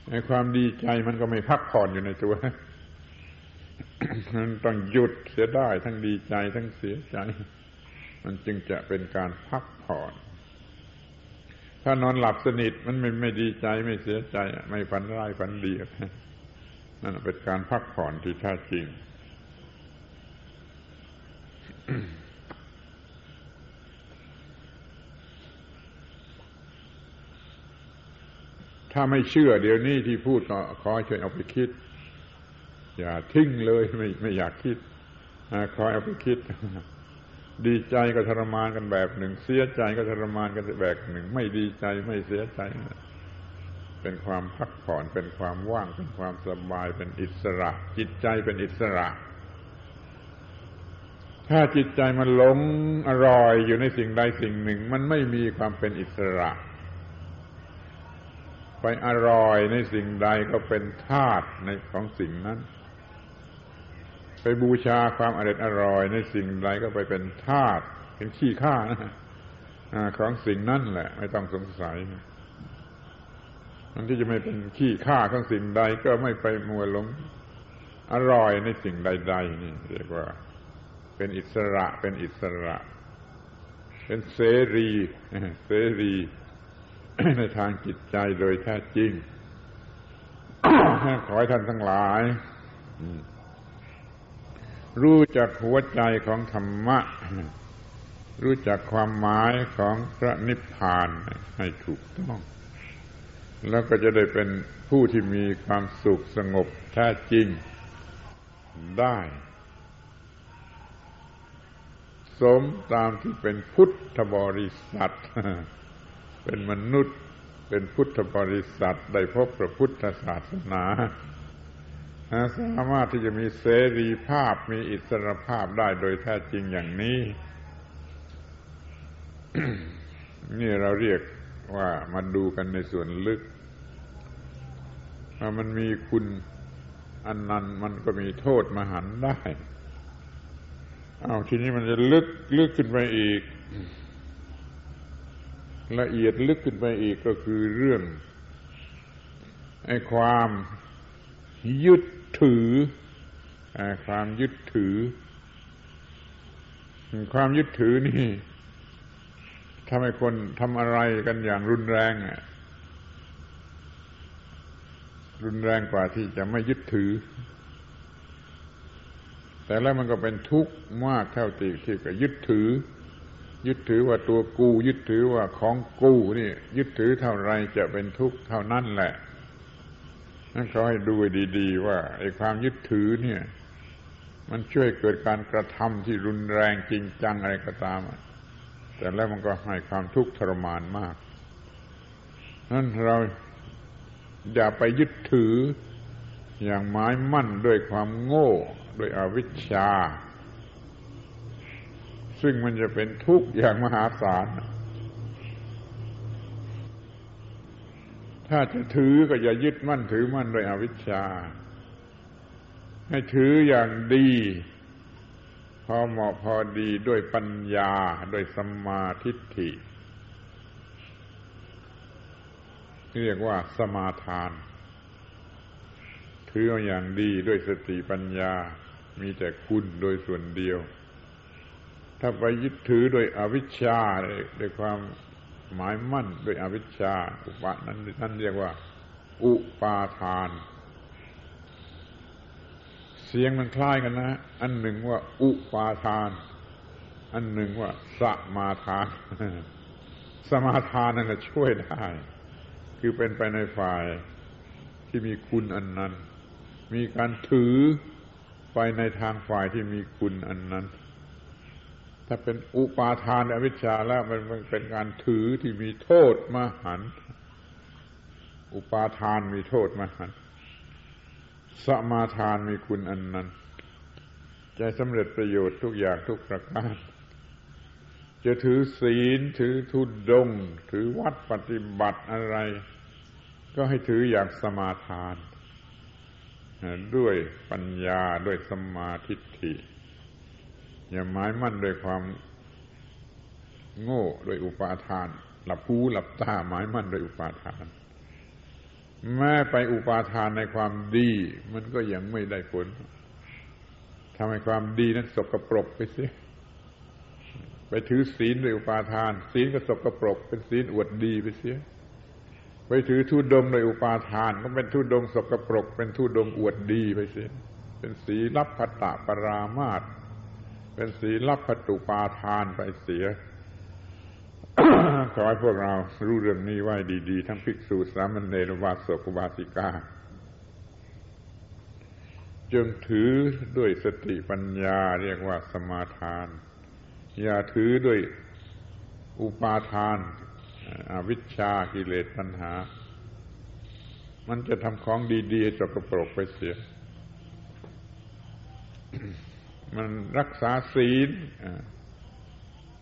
ในความดีใจมันก็ไม่พักผ่อนอยู่ในตัวมันต้องหยุดเสียได้ทั้งดีใจทั้งเสียใจ มันจึงจะเป็นการพักผ่อน ถ้านอนหลับสนิทมันไม่ไม่ดีใจไม่เสียใจ ไม่ฝันร้ายฝันดี นั่นเป็นการพักผ่อนที่แท้จริง ถ้าไม่เชื่อเดี๋ยวนี้ที่พูดก็ขอเช่วยเอาไปคิด อย่าทิ้งเลยไม่ไม่อยากคิดขอเอาไปคิด ดีใจก็ทรมานกันแบบหนึ่ง เสียใจก็ทรมานกันแบบหนึ่ง ไม่ดีใจไม่เสียใจ เป็นความพักผ่อน เป็นความว่าง เป็นความสบาย เป็นอิสระ จิตใจเป็นอิสระ ถ้าจิตใจมันหลงอร่อยอยู่ในสิ่งใดสิ่งหนึ่ง มันไม่มีความเป็นอิสระ ไปอร่อยในสิ่งใดก็เป็นธาตุในของสิ่งนั้น ไปบูชาความอร่อยอร่อยในสิ่งใดก็ไปเป็นธาตุเป็นขี้ข้านะของสิ่งนั้นแหละ ไม่ต้องสงสัย มันที่จะไม่เป็นขี้ข้าของสิ่งใดก็ไม่ไปมัวหลง อร่อยในสิ่งใด ๆ นี่เรียกว่า เป็นอิสระเป็นอิสระ เป็นเสรีเสรีในทางจิตใจโดยแท้จริง ขอให้ท่านทั้งหลาย รู้จักหัวใจของธรรมะ รู้จักความหมายของพระนิพพานให้ถูกต้อง แล้วก็จะได้เป็นผู้ที่มีความสุขสงบแท้จริงได้ สมตามที่เป็นพุทธบริษัท เป็นมนุษย์เป็นพุทธบริษัทได้พบพระพุทธศาสนาสามารถที่จะมีเสรีภาพมีอิสรภาพได้โดยแท้จริงอย่างนี้ นี่เราเรียก ว่ามาดูกันในส่วนลึกว่ามันมีคุณอันนั้นมันก็มีโทษมหันได้ เอาทีนี้มันจะลึกลึกขึ้นไปอีก ละเอียดลึกขึ้นไปอีกก็คือเรื่องไอ้ความยึดถือความยึดถือ ความยึดถือนี่ ทำให้คนทำอะไรกันอย่างรุนแรงอะรุนแรงกว่าที่จะไม่ยึดถือ แต่แล้วมันก็เป็นทุกข์มากเท่าที่ที่จะยึดถือ ยึดถือว่าตัวกู ยึดถือว่าของกูนี่ ยึดถือเท่าไรจะเป็นทุกข์เท่านั้นแหละนั่นเขาให้ดูดีๆ ว่าไอ้ความยึดถือเนี่ย มันช่วยเกิดการกระทำที่รุนแรงจริงจังอะไรก็ตาม แต่แล้วมันก็ให้ความทุกข์ทรมานมากนั้นเราอย่าไปยึดถืออย่างหมายมั่นด้วยความโง่ด้วยอวิชชา ซึ่งมันจะเป็นทุกข์อย่างมหาศาล ถ้าจะถือก็อย่ายึดมั่นถือมั่นโดยอวิชชา ให้ถืออย่างดี พอเหมาะพอดีด้วยปัญญาด้วยสัมมาทิฏฐิ เรียกว่าสมาทาน ถืออย่างดีด้วยสติปัญญามีแต่คุณโดยส่วนเดียว ถ้าไปยึดถือโดยอวิชชาโดยความหมายมั่นโดยอวิชชา อุปานั้นนั่นเรียกว่า อุปาทาน เสียงมันคล้ายกันนะ อันหนึ่งว่า อุปาทาน อันหนึ่งว่าสมาทาน สมาทานนั่นช่วยได้ คือเป็นไปในฝ่ายที่มีคุณอันนั้น มีการถือไปในทางฝ่ายที่มีคุณอันนั้น ถ้าเป็นอุปาทานอวิชชาแล้วมันเป็นการถือที่มีโทษมหัน อุปาทานมีโทษมหัน สมาทานมีคุณอันนั้นใจสำเร็จประโยชน์ทุกอย่างทุกประการ จะถือศีลถือทุดดง ถือวัดปฏิบัติอะไร ก็ให้ถืออย่างสมาทาน ด้วยปัญญาด้วยสมาธิิอย่าหมายมั่นด้วยความโง่ด้วยอุปาทาน หลับหูหลับตาหมายมั่นด้วยอุปาทาน แม้ไปอุปาทานในความดี มันก็ยังไม่ได้ผลทำให้ความดีนั้นสกรปรกไปเสียไปถือศีลด้วยอุปาทาน ศีลก็สกรปรก เป็นศีลอวดดีไปเสีย ไปถือทุดงโดยอุปาทาน ก็เป็นทุดงสกรปรก เป็นทุดงอวดดีไปเสีย เป็นศีลับพตะปรามาตเป็นศีลับพตุปาทานไปเสีย ขอให้พวกเรารู้เรื่องนี้ไว้ดีๆ ทั้งภิกษุสามเณรวาสกวาสิกาจงถือด้วยสติปัญญาเรียกว่าสมาทาน อย่าถือด้วยอุปาทานอวิชชากิเลสตัณหา มันจะทำของดีๆจกกระปรกไปเสีย มันรักษาศีล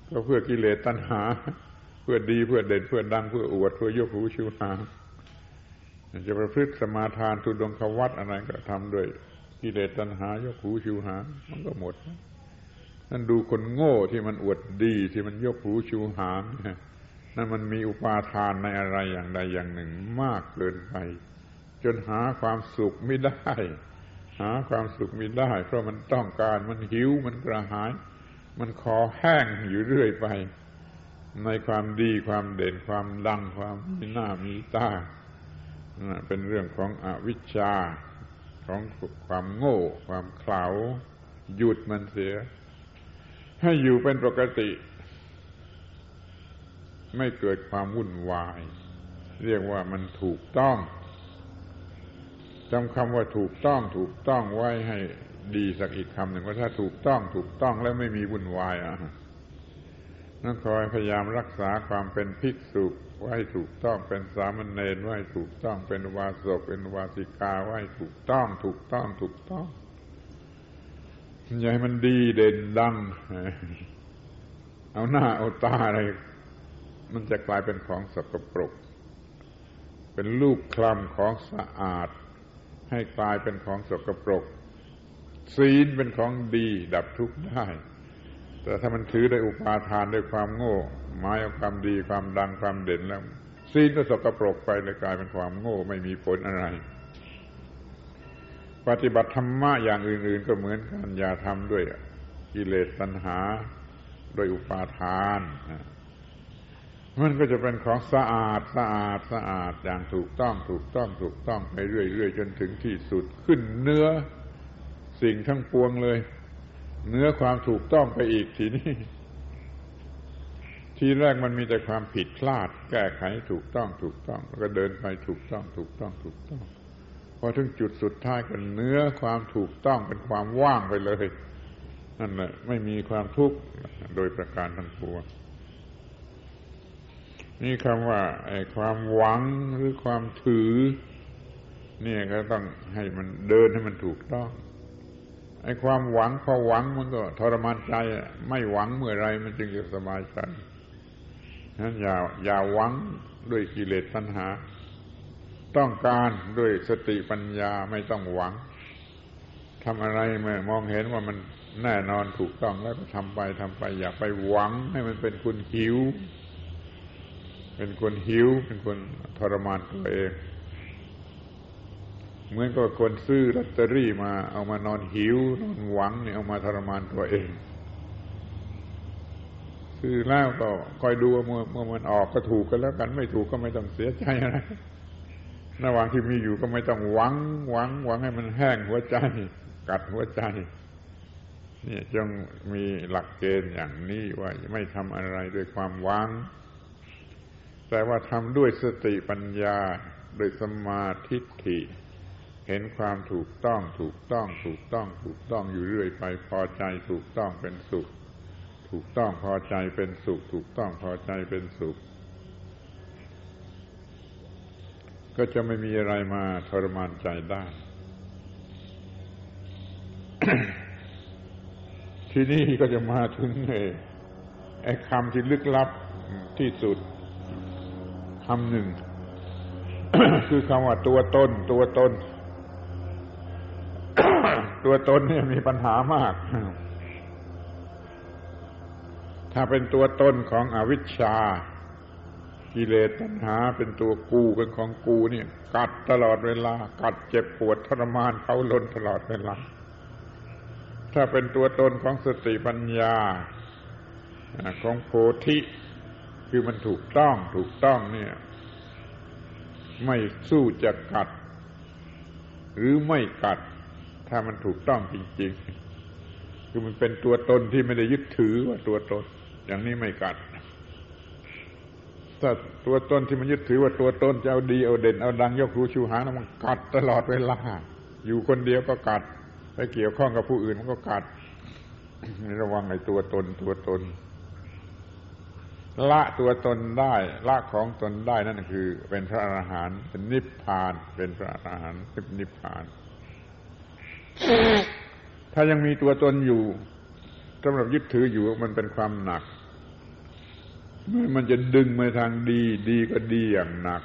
ก็เพื่อกิเลสตัณหา เพื่อดีเพื่อเด่นเพื่อดังเพื่ออวดเพื่อยกหูชูหางจะประพฤติสมาทานทุดงควัตอะไรก็ทำด้วยกิเลสตัณหายกหูชูหางมันก็หมดนั่นดูคนโง่ที่มันอวดดีที่มันยกหูชูหางนั่นมันมีอุปาทานในอะไรอย่างใดอย่างหนึ่งมากเกินไป จนหาความสุขไม่ได้ หาความสุขไม่ได้ เพราะมันต้องการมันหิวมันกระหาย มันคอแห้งอยู่เรื่อยไป ในความดีความเด่นความดังความมีหน้ามีตาเป็นเรื่องของอวิชชาของความโง่ ความเขลาหยุดมันเสีย ให้อยู่เป็นปกติ ไม่เกิดความวุ่นวาย เรียกว่ามันถูกต้องจำคำว่าถูกต้อง ถูกต้องไว้ให้ดีสักอีกคำหนึ่งว่าถ้าถูกต้อง ถูกต้องแล้วไม่มีวุ่นวายอะ นั่นคอยพยายามรักษาความเป็นภิกษุไว้ถูกต้องเป็นสามเณรไว้ถูกต้องเป็นวาสกเป็นวาสิกาไว้ถูกต้อง ถูกต้องถูกต้องอย่าให้มันดีเด่นดัง เอาหน้าเอาตาอะไร มันจะกลายเป็นของสกปรก เป็นลูกคลำของสะอาด ให้กลายเป็นของสกปรกศีลเป็นของดีดับทุกข์ได้ แต่ถ้ามันถือได้อุปาทานด้วยความโง่หมายเอาความดีความดังความเด่นแล้วศีลก็สกปรกไปเลยกลายเป็นความโง่ไม่มีผลอะไร ปฏิบัติธรรมะอย่างอื่น ๆ ก็เหมือนกันอย่าทำด้วยกิเลสตัณหาด้วยอุปาทานมันก็จะเป็นของสะอาดสะอาดสะอาดอย่างถูกต้องถูกต้องถูกต้องไปเรื่อยๆจนถึงที่สุดขึ้นเนื้อสิ่งทั้งปวงเลย เนื้อความถูกต้องไปอีกทีนี้ ทีแรกมันมีแต่ความผิดพลาด แก้ไขถูกต้องถูกต้อง แล้วก็เดินไปถูกต้องถูกต้องถูกต้องพอถึงจุดสุดท้ายกันเนื้อความถูกต้องเป็นความว่างไปเลยนั่นแหละไม่มีความทุกข์โดยประการทั้งปวงนี่คำว่าไอ้ความหวังหรือความถือ เนี่ยก็ต้องให้มันเดินให้มันถูกต้อง ไอ้ความหวังพอหวังมันก็ทรมานใจไม่หวังเมื่อไรมันจึงจะสบายใจนั้นอย่าอย่าหวังด้วยกิเลสตัณหา ต้องการด้วยสติปัญญาไม่ต้องหวังทำอะไรเมื่อมองเห็นว่ามันแน่นอนถูกต้องแล้วก็ทำไปทำไป อย่าไปหวังให้มันเป็นคนหิว เป็นคนหิว เป็นคนทรมานตัวเอง เหมือนกับคนซื้อลอตเตอรี่มาเอามานอนหิวนอนหวังเนี่ยเอามาทรมานตัวเอง ซื้อแล้วก็คอยดูว่าเมื่อเมื่อมันออกก็ถูกกันแล้วกันไม่ถูกก็ไม่ต้องเสียใจอะไรระหว่างที่มีอยู่ก็ไม่ต้องหวัง หวัง หวังให้มันแห้งหัวใจ กัดหัวใจนี่จงมีหลักเกณฑ์อย่างนี้ว่าไม่ทำอะไรด้วยความหวัง แต่ว่าทำด้วยสติปัญญาโดยสมาธิฐิ เห็นความถูกต้องถูกต้อง ถูกต้อง ถูกต้องอยู่เรื่อยไป พอใจถูกต้องเป็นสุข ถูกต้องพอใจเป็นสุข ถูกต้องพอใจเป็นสุข ก็จะไม่มีอะไรมาทรมานใจได้ ที่นี้ก็จะมาถึงไอ้คำที่ลึกลับที่สุดคำหนึ่ง คือคำว่าตัวตนตัวตน ตัวตนเนี่ยมีปัญหามาก ถ้าเป็นตัวตนของอวิชชา กิเลสตัณหา เป็นตัวกูเป็นของกูเนี่ย กัดตลอดเวลา กัดเจ็บปวดทรมานเขาลนตลอดเวลา ถ้าเป็นตัวตนของสติปัญญาของโพธิคือมันถูกต้องถูกต้องเนี่ย ไม่สู้จะกัด หรือไม่กัด ถ้ามันถูกต้องจริง ๆ คือมันเป็นตัวตนที่ไม่ได้ยึดถือว่าตัวตน อย่างนี้ไม่กัดถ้าตัวตนที่มันยึดถือว่าตัวตนจะเอาดีเอาเด่นเอาดังยกครูชูหางมันกัดตลอดเวลา อยู่คนเดียวก็กัด ไปเกี่ยวข้องกับผู้อื่นมันก็กัด ระวังไอ้ตัวตนตัวตน ละตัวตนได้ ละของตนได้นั่นคือ เป็นพระอรหันต์เป็นนิพพาน เป็นพระอรหันต์เป็นนิพพาน ถ้ายังมีตัวตนอยู่สำหรับยึดถืออยู่มันเป็นความหนักมันจะดึงมาทางดี ดีก็ดีอย่างหนัก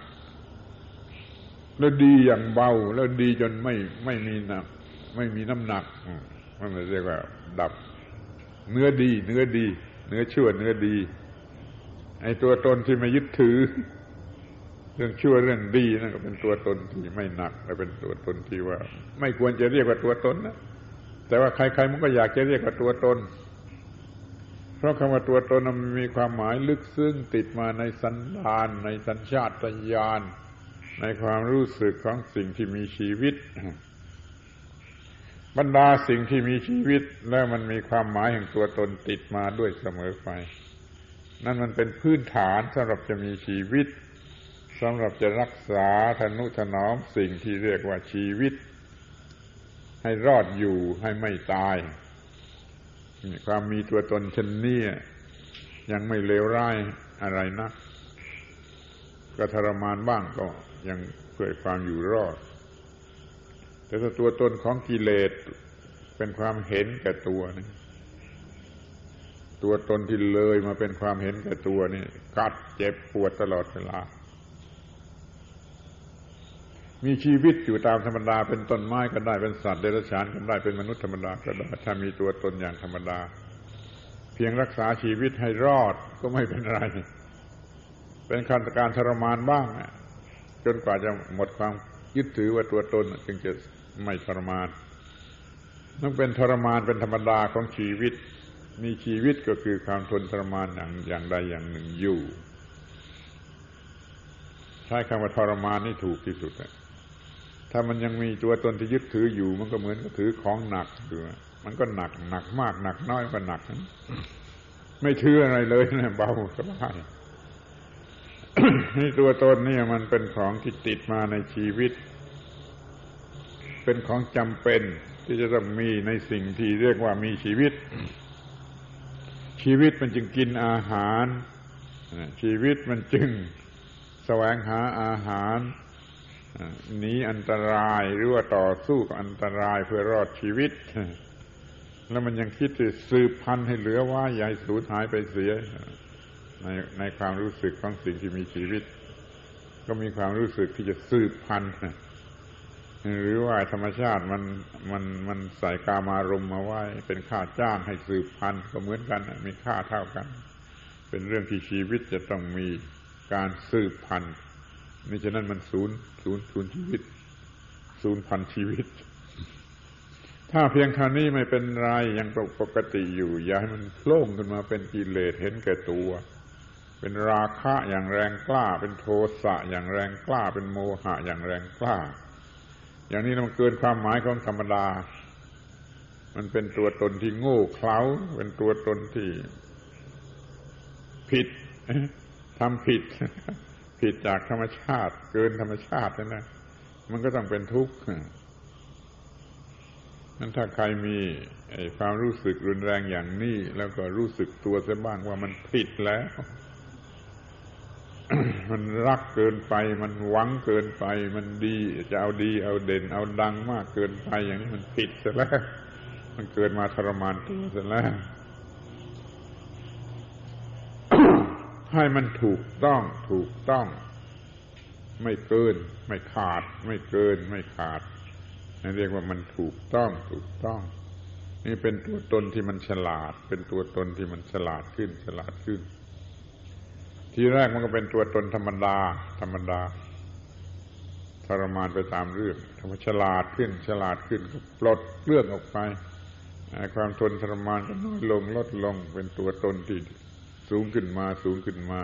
แล้วดีอย่างเบา แล้วดีจนไม่ไม่มีหนักไม่มีน้ำหนักมันเรียกว่า ดับ เนื้อดี เนื้อดี เนื้อชั่วเนื้อดี ไอ้ตัวตนที่ไม่ยึดถือ รื่องชั่วเรื่องดีนั่นก็เป็นตัวตนที่ไม่หนักและเป็นตัวตนที่ว่า ไม่ควรจะเรียกว่าตัวตนนะแต่ว่าใครๆมันก็อยากจะเรียกว่าตัวตน เพราะคำว่าตัวตนมันมีความหมายลึกซึ้งติดมาในสันดาน ในสัญชาตญาณในความรู้สึกของสิ่งที่มีชีวิต บรรดาสิ่งที่มีชีวิต แล้วมันมีความหมายแห่งตัวตนติดมาด้วยเสมอไป นั่นมันเป็นพื้นฐานสำหรับจะมีชีวิต สำหรับจะรักษาทนุถนอมสิ่งที่เรียกว่าชีวิต ให้รอดอยู่ให้ไม่ตาย ความมีตัวตนเช่นนี้ยังไม่เลวร้ายอะไรนักก็ทรมานบ้างก็ยังเพื่อความอยู่รอด แต่ถ้าตัวตนของกิเลสเป็นความเห็นแก่ตัวนี่ตัวตนที่เลยมาเป็นความเห็นแก่ตัวนี่กัดเจ็บปวดตลอดเวลา มีชีวิตอยู่ตามธรรมดา เป็นต้นไม้ก็ได้เป็นสัตว์เดรัจฉานก็ได้เป็นมนุษย์ธรรมดาก็ได้ถ้ามีตัวตนอย่างธรรมดา เพียงรักษาชีวิตให้รอดก็ไม่เป็นไร เป็นการการทรมานบ้างจนกว่าจะหมดความยึดถือว่าตัวตนจึงจะไม่ทรมานต้องเป็นทรมานเป็นธรรมดาของชีวิต มีชีวิตก็คือความทนทรมานอย่างอย่างใดอย่างหนึ่งอยู่ ใช้คำว่าทรมานนี่ถูกที่สุด ถ้ามันยังมีตัวตนที่ยึดถืออยู่ มันก็เหมือนกับถือของหนักอยู่มันก็หนักหนักมากหนักน้อยก็หนัก ไม่ถืออะไรเลยนะเบาสบายนี่ตัวตนนี่มันเป็นของที่ติดมาในชีวิต เป็นของจำเป็นที่จะต้องมีในสิ่งที่เรียกว่ามีชีวิต ชีวิตมันจึงกินอาหาร ชีวิตมันจึงแสวงหาอาหาร หนีอันตรายหรือว่าต่อสู้กับอันตรายเพื่อรอดชีวิต แล้วมันยังคิดจะสืบพันธุ์ให้เหลือว่าใหญ่สูญหายไปเสีย ในในความรู้สึกของสิ่งที่มีชีวิต ก็มีความรู้สึกที่จะสืบพันธุ์หรือว่าธรรมชาติมันมันมันใส่กามารมมาไว้ เป็นค่าจ้างให้สืบพันธุ์ก็เหมือนกันมีค่าเท่ากัน เป็นเรื่องที่ชีวิตจะต้องมีการสืบพันธุ์ นี่ฉะนั้นมันศูนย์ศูนย์ศูนย์ชีวิตศูนย์พันชีวิต ถ้าเพียงคานี้ไม่เป็นไรยังปกติอยู่ อย่าให้มันโล่งขึ้นมาเป็นกิเลสเห็นแก่ตัว เป็นราคะอย่างแรงกล้า เป็นโทสะอย่างแรงกล้า เป็นโมหะอย่างแรงกล้า อย่างนี้มันเกินความหมายของธรรมดา มันเป็นตัวตนที่โง่เขลาเป็นตัวตนที่ ผิดทำผิด ผิดจากธรรมชาติ เกินธรรมชาตินะมันก็ต้องเป็นทุกข์นั้นถ้าใครมีความรู้สึกรุนแรงอย่างนี้ แล้วก็รู้สึกตัวเสียบ้างว่ามันผิดแล้ว มันรักเกินไป มันหวังเกินไป มันดีจะเอาดี เอาเด่น เอาดังมากเกินไปอย่างนี้มันผิดซะแล้ว มันเกิดมาทรมานตัวซะแล้ว ให้มันถูกต้องถูกต้อง ไม่เกิน ไม่ขาด ไม่เกิน ไม่ขาดนี่เรียกว่ามันถูกต้องถูกต้อง นี่เป็นตัวตนที่มันฉลาด เป็นตัวตนที่มันฉลาดขึ้นฉลาดขึ้น ทีแรกมันก็เป็นตัวตนธรรมดา ธรรมดาทรมานไปตามเรื่องทำให้ฉลาดขึ้น ฉลาดขึ้นก็ปลดเรื่องออกไป ความทนทรมานก็น้อยลงลดลงเป็นตัวตนที่ สูงขึ้นมา สูงขึ้นมา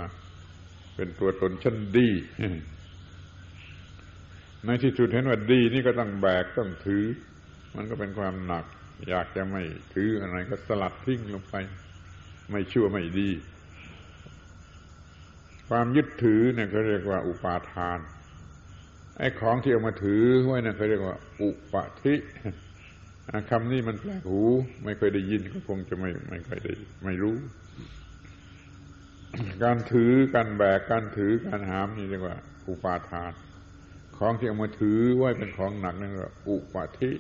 เป็นตัวตนชั้นดี ในที่สุดเห็นว่าดีนี่ก็ต้องแบกต้องถือ มันก็เป็นความหนัก อยากจะไม่ถืออะไรก็สลัดทิ้งลงไป ไม่ชั่วไม่ดี ความยึดถือเนี่ยเขาเรียกว่า อุปาทานไอ้ของที่เอามาถือไว้นั่นเขาเรียกว่า อุปธิคำนี้มันแปลกหู ไม่เคยได้ยินก็คงจะไม่ไม่เคยได้ ไม่รู้ การถือการแบกการถือการหามนี่เรียกว่า อุปาทาน ของที่เอามาถือไว้เป็นของหนักนั่นก็อุปธิ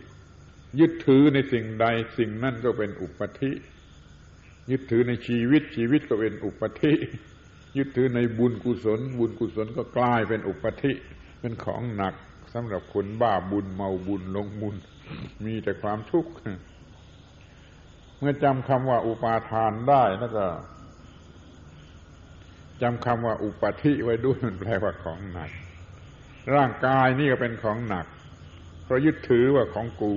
ยึดถือในสิ่งใดสิ่งนั่นก็เป็นอุปธิยึดถือในชีวิตชีวิตก็เป็นอุปธิยึดถือในบุญกุศล บุญกุศลก็กลายเป็นอุปธิเป็นของหนักสำหรับคนบ้าบุญเมาบุญลงบุญ มีแต่ความทุกข์เมื่อจำคำว่าอุปาทานได้แล้วก็ จำคำว่าอุปธิไว้ด้วยมันแปลว่าของหนัก ร่างกายนี่ก็เป็นของหนัก เพราะยึดถือว่าของกู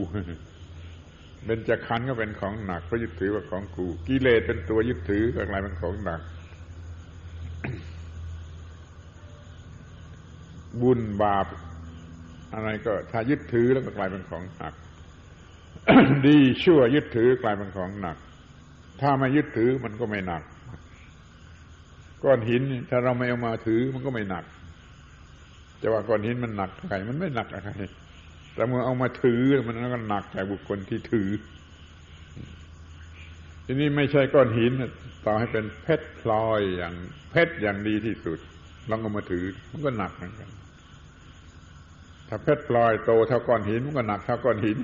เบญจขันธ์ก็เป็นของหนักเพราะยึดถือว่าของกู กิเลสเป็นตัวยึดถือก็กลายเป็นของหนัก บุญบาป อะไรก็ ถ้ายึดถือแล้วก็กลายเป็นของหนัก ดีชั่วยึดถือกลายเป็นของหนัก ถ้าไม่ยึดถือมันก็ไม่หนัก ก้อนหินถ้าเราไม่เอามาถือมันก็ไม่หนักจะว่าก้อนหินมันหนักใครมันไม่หนักอะไรแต่เมื่อเอามาถือมันก็หนักแก่บุคคลที่ถือ ทีนี้ไม่ใช่ก้อนหินต่อให้เป็นเพชรพลอยอย่างเพชรอย่างดีที่สุดลองเอามาถือ มันก็หนักเหมือนกันถ้าเพชรพลอยโตเท่าก้อนหินมันก็หนักเท่าก้อนหิน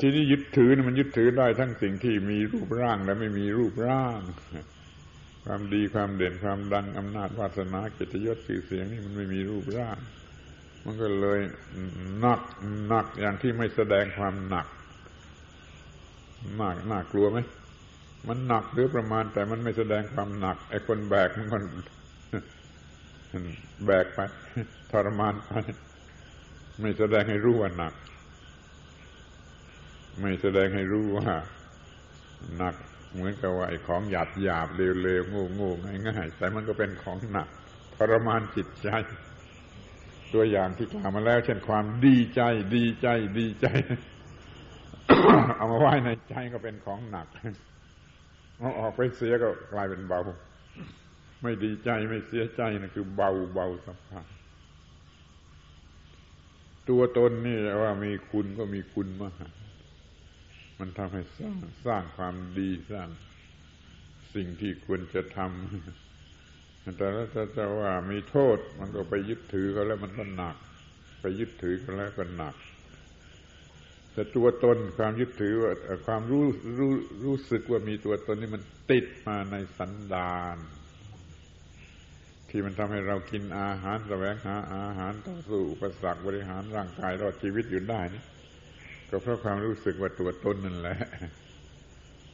ทีนี้ยึดถือมันยึดถือได้ทั้งสิ่งที่มีรูปร่างและไม่มีรูปร่าง ความดีความเด่นความดังอำนาจวาสนาเกียรติยศสื่อเสียงนี่มันไม่มีรูปร่าง มันก็เลยหนักหนักอย่างที่ไม่แสดงความหนักมากน่ากลัวไหมมันหนักหรือประมาณ แต่มันไม่แสดงความหนักไอ้คนแบกมันก็แบกไปทรมานไป ไม่แสดงให้รู้ว่าหนัก ไม่แสดงให้รู้ว่าหนักเหมือนกับว่าไอ้ของหยาบหยาบเร็วๆโง่โง่ง่ายแต่มันก็เป็นของหนักทรมานจิตใจ ตัวอย่างที่กล่าวมาแล้ว เช่นความดีใจ ดีใจ ดีใจ เอามาไว้ในใจก็เป็นของหนักเอาออกไปเสียก็กลายเป็นเบา ไม่ดีใจไม่เสียใจนะคือเบาเบาสภาพตัวตนนี่ว่ามีคุณก็มีคุณมาก มันทำให้สร้างสร้างความดีสร้างสิ่งที่ควรจะทำแต่แล้วจะว่ามีโทษมันก็ไปยึดถือเขาแล้วมันก็หนัก ไปยึดถือเขาแล้วก็หนักแต่ตัวตนความยึดถือว่าความรู้รู้รู้สึกว่ามีตัวตนนี่มันติดมาในสันดานที่มันทำให้เรากินอาหารแสวงหาอาหารต่อสู้อุปสรรคบริหารร่างกายรอดชีวิตอยู่ได้นี่ ก็เพราะความรู้สึกว่าตัวตนนั่นแหละ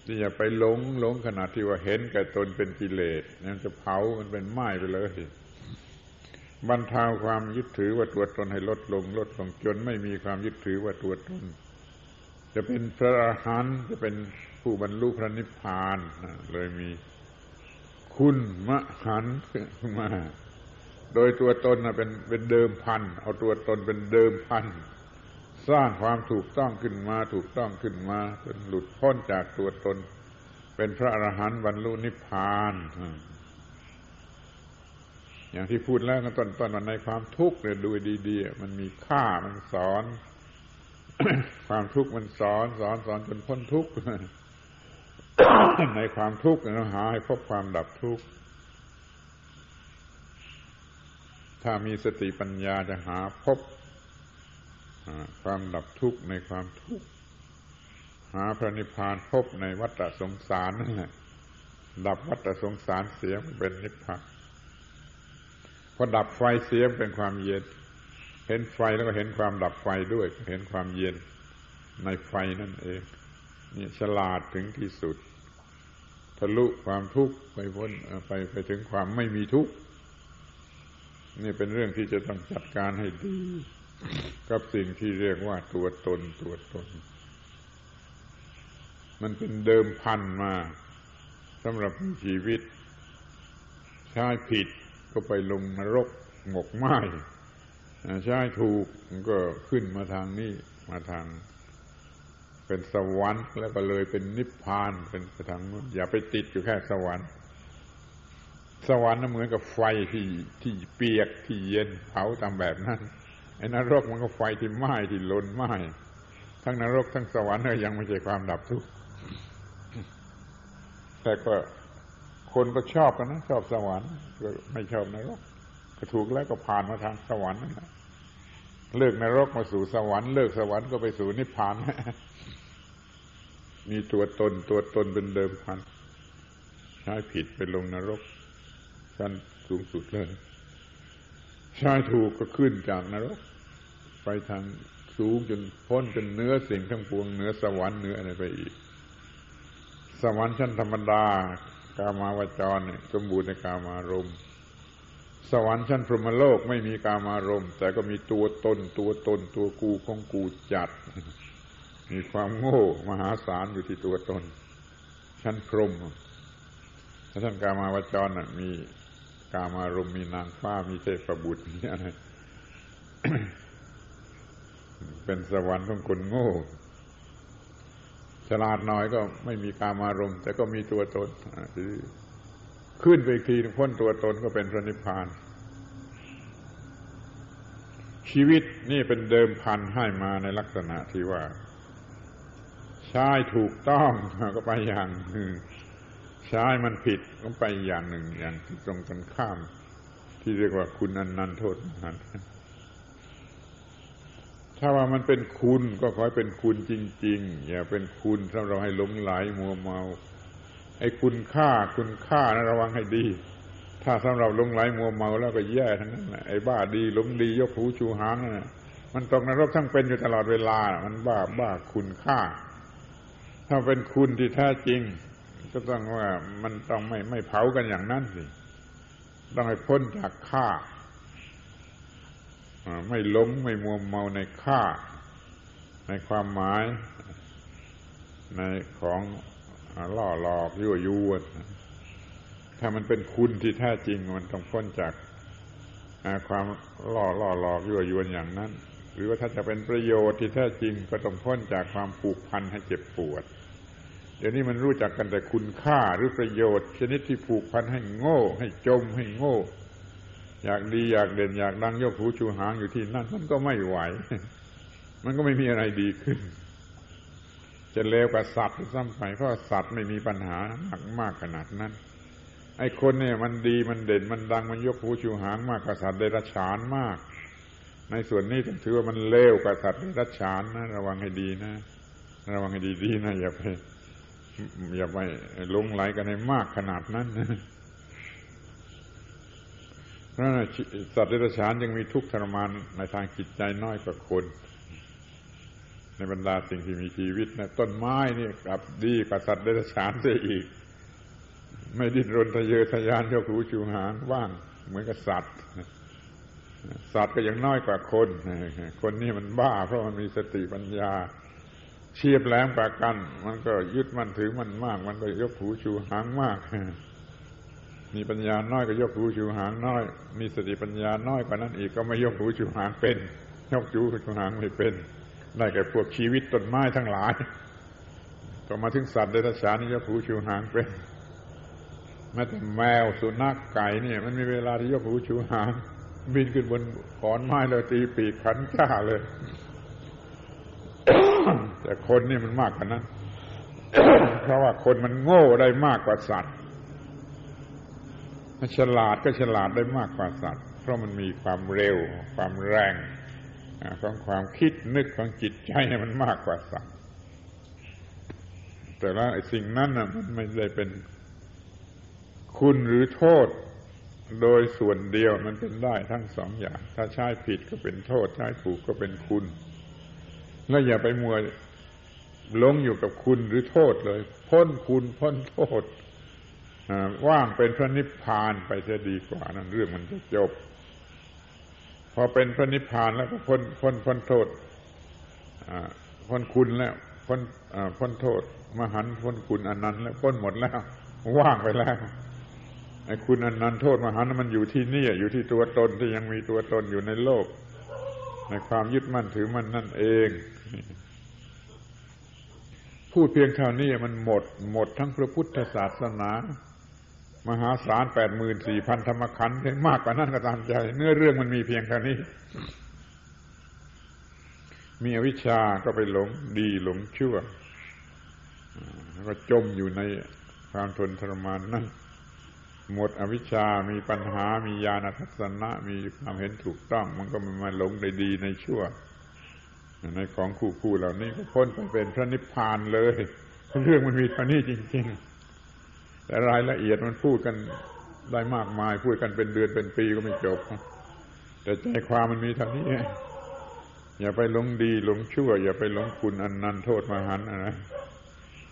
ที่อย่าไปหลงหลงขนาดที่ว่าเห็นแก่ตนเป็นกิเลสนั่นจะเผามันเป็นไหม้ไปเลยบรรเทาความยึดถือว่าตัวตนให้ลดลง ลดลงจนไม่มีความยึดถือว่าตัวตน จะเป็นพระอรหันต์จะเป็นผู้บรรลุพระนิพพานเลยมีคุณมหันขึ้นมา โดยตัวตนเป็นเป็นเดิมพัน เอาตัวตนเป็นเดิมพัน สร้างความถูกต้องขึ้นมา ถูกต้องขึ้นมาจนหลุดพ้นจากตัวตน เป็นพระอรหันต์บรรลุนิพพาน อย่างที่พูดแล้วต้นต้นวันในความทุกข์เนี่ยดูดีๆมันมีค่ามันสอน ความทุกข์มันสอน สอนสอนจนพ้นทุกข์ในความทุกข์เราหาให้พบความดับทุกข์ถ้ามีสติปัญญาจะหาพบ ความดับทุกข์ในความทุกข์หาพระนิพพานพบในวัฏสงสารนั่นแหละดับวัฏสงสารเสียงเป็นนิพพานพอดับไฟเสียงเป็นความเย็น เห็นไฟแล้วก็เห็นความดับไฟด้วย เห็นความเย็นในไฟนั่นเองนี่ฉลาดถึงที่สุด ทะลุความทุกข์ไปพ้นไปไปถึงความไม่มีทุกข์นี่เป็นเรื่องที่จะต้องจัดการให้ดี กับสิ่งที่เรียกว่าตัวตนตัวตน มันเป็นเดิมพันมาสำหรับชีวิต ใช้ผิดก็ไปลงนรกหมกไหมใช้ถูกก็ขึ้นมาทางนี้มาทาง เป็นสวรรค์แล้วก็เลยเป็นนิพพานเป็นไปทางนู้นอย่าไปติดอยู่แค่สวรรค์ สวรรค์นั้นเหมือนกับไฟที่ที่เปียกที่เย็นเผาตามแบบนั้น ไอ้นรกมันก็ไฟที่ไหม้ที่ลนไหม้ทั้งนรกทั้งสวรรค์ยังไม่ใช่ความดับทุกข์แต่ก็คนก็ชอบกันนะชอบสวรรค์ก็ไม่ชอบนรกก็ถูกแล้วก็ผ่านมาทางสวรรค์นั่นแหละเลิกนรกมาสู่สวรรค์เลิกสวรรค์ก็ไปสู่นิพพานมีตัวตนตัวตนเป็นเดิมพันใช้ผิดไปลงนรกชั้นสูงสุดเลยใช้ถูกก็ขึ้นจากนรก ไปทางสูงจนพ้นจนเนื้อสิ่งทั้งปวงเนื้อสวรรค์เนื้ออะไรไปอีก สวรรค์ชั้นธรรมดากามาวจรสมบูรณ์ในกามารมณ์สวรรค์ชั้นพรหมโลกไม่มีกามารมณ์ แต่ก็มีตัวตนตัวตนตัวกูของกูจัด มีความโง่มหาศาลอยู่ที่ตัวตน ชั้นพรหมชั้นกามาวจรน่ะมีกามารมณ์มีนางฟ้ามีเทพบุตรมีอะไร เป็นสวรรค์ของคนโง่ ฉลาดน้อยก็ไม่มีกามารมณ์แต่ก็มีตัวตนขึ้นไปอีกทีพ้นตัวตนก็เป็นพระนิพพาน ชีวิตนี่เป็นเดิมพันให้มาในลักษณะที่ว่าใช้ถูกต้องก็ไปอย่างหนึ่งใช้มันผิดก็ไปอย่างหนึ่งอย่างที่ตรงกันข้าม ที่เรียกว่าคุณนันนันโทษนั้น ถ้าว่ามันเป็นคุณก็ขอให้เป็นคุณจริง ๆ อย่าเป็นคุณสำหรับให้หลงไหลมัวเมา ไอ้คุณค่าคุณค่านะระวังให้ดี ถ้าสำหรับหลงไหลมัวเมาแล้วก็แย่ทั้งนั้นไอ้บ้าดีหลงดียกหูชูหางนั่มันตกนรกทั้งเป็นอยู่ตลอดเวลา มันบ้าบ้าคุณค่า ถ้าเป็นคุณที่แท้จริง ก็ต้องว่ามันต้องไม่ไม่เผากันอย่างนั้นสิ ต้องให้พ้นจากค่า ไม่หลงไม่มัวเมาในค่า ในความหมาย ในของล่อหลอกยั่วยวนถ้ามันเป็นคุณที่แท้จริงมันต้องพ้นจากความล่อล่อหลอกยั่วยวนอย่างนั้น หรือว่าถ้าจะเป็นประโยชน์ที่แท้จริงก็ต้องพ้นจากความผูกพันให้เจ็บปวด เดี๋ยวนี้มันรู้จักกันแต่คุณค่าหรือประโยชน์ ชนิดที่ผูกพันให้โง่ ให้จมให้โง่ อยากดีอยากเด่นอยากดังยกหูชูหางอยู่ที่นั่นมันก็ไม่ไหว มันก็ไม่มีอะไรดีขึ้น จะเลวกับสัตว์ซ้ำไปเพราะสัตว์ไม่มีปัญหามากมากขนาดนั้น ไอ้คนเนี่ย มันดีมันเด่นมันดังมันยกหูชูหางมากกว่าสัตว์เดรัจฉานมาก ในส่วนนี้ถือว่ามันเลวกว่าสัตว์เดรัจฉานนะระวังให้ดีนะระวังให้ดีๆนะอย่าไปอย่าไปลงไหลกันให้มากขนาดนั้นนะ พราะสัตว์เดรัจฉานยังมีทุกข์ทรมานในทางจิตใจน้อยกว่าคน ในบรรดาสิ่งที่มีชีวิตนะต้นไม้นี่กลับดีกว่าสัตว์เดรัจฉานเสียอีก ไม่ดิ้นรนทะเยอทะยานยกหูชูหางว่างเหมือนกับสัตว์ สัตว์ก็ยังน้อยกว่าคน คนนี่มันบ้า เพราะมันมีสติปัญญา เชียบแหลมกว่ากัน มันก็ยึดมันถือมันมาก มันก็ยกหูชูหางมาก มีปัญญาน้อยก็ยกหูชูหางน้อย มีสติปัญญาน้อยกว่านั้นอีกก็ไม่ยกหูชูหางเป็น ยกหูชูหางไม่เป็น ได้แก่พวกชีวิตต้นไม้ทั้งหลายก็มาถึงสัตว์เดรัจฉานนี่ยกหูชูหางเป็นแม้แต่แมวสุนัขไก่เนี่ย มันมีเวลาที่ยกหูชูหางบินขึ้นบนขอนไม้เลยตีปีกขันจ้าเลย แต่คนนี่มันมากกว่านั้นเพราะว่าคนมันโง่ได้มากกว่าสัตว์ ฉลาดก็ฉลาดได้มากกว่าสัตว์ เพราะมันมีความเร็ว ความแรงของความคิดนึกของจิตใจมันมากกว่าสัตว์ แต่ล้วไอ้สิ่งนั้นน่ะมันไม่ได้เป็นคุณหรือโทษโดยส่วนเดียวมันเป็นได้ทั้งสองอย่าง ถ้าใช้ผิดก็เป็นโทษ ใช้ถูกก็เป็นคุณ แล้วอย่าไปมัวลงอยู่กับคุณหรือโทษเลย พ้นคุณพ้นโทษ ว่างเป็นพระนิพพานไปจะดีกว่านั่นเรื่องมันจะจบ พอเป็นพระนิพพานแล้วก็พ้นพ้นพ้นโทษพ้นคุณแล้วพ้นพ้นโทษ มหันพ้นคุณอันนั้น แล้วพ้นหมดแล้ว ว่างไปแล้วไอ้คุณอันนั้นโทษมหันมันอยู่ที่นี่อยู่ที่ตัวตนที่ยังมีตัวตนอยู่ในโลก ในความยึดมั่นถือมันนั่นเองพูดเพียงเท่านี้มันหมด หมดทั้งพระพุทธศาสนา มหาศาลแปดหมื่นสี่พันธรรมขันธ์มากกว่านั้นก็ตามใจ เนื้อเรื่องมันมีเพียงเท่านี้ มีอวิชชาก็ไปหลงดีหลงชั่วแล้วก็จมอยู่ในความทนทรมานนั่นหมดอวิชชามีปัญหามีญาณทัศนะ มีความเห็นถูกต้อง มันก็มาหลงในดีในชั่ว ในของคู่คู่เหล่านี้ก็พ้นไปเป็นพระนิพพานเลย เรื่องมันมีเท่านี้จริง ๆ แต่รายละเอียดมันพูดกันได้มากมาย พูดกันเป็นเดือนเป็นปีก็ไม่จบ แต่ใจความมันมีเท่านี้อย่าไปหลงดีหลงชั่ว อย่าไปหลงคุณอันนันโทษมหันอะไร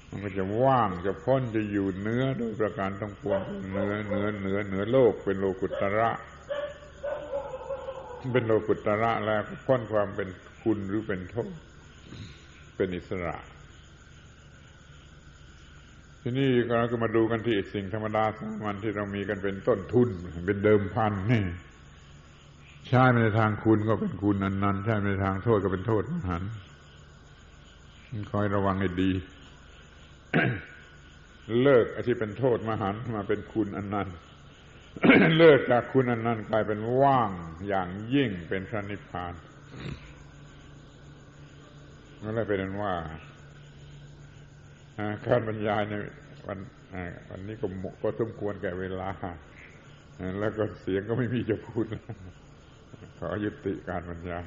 มันก็จะว่างจะพ้นจะอยู่เนื้อโดยประการต้องปวงเนื้อเนื้อเนื้อเนื้อโลกเป็นโลกุตระ เป็นโลกุตระแล้วพ้นความเป็นคุณหรือเป็นโทษ เป็นอิสระ ทีนี้เราก็มาดูกันที่สิ่งธรรมดาสามัญที่เรามีกันเป็นต้นทุน เป็นเดิมพันนี่ใช้ในทางคุณก็เป็นคุณอันนั้นใช้ในทางโทษก็เป็นโทษหันคอยระวังให้ดี เลิกอที่เป็นโทษมหันมาเป็นคุณอันนั้นเลิกจากคุณอันนั้นกลายเป็นว่างอย่างยิ่งเป็นพระนิพพานนั่นเลยเป็นว่า การบรรยายในวันวันนี้ก็ก็สมควรแก่เวลา แล้วก็เสียงก็ไม่มีจะพูดขอยุติการบรรยาย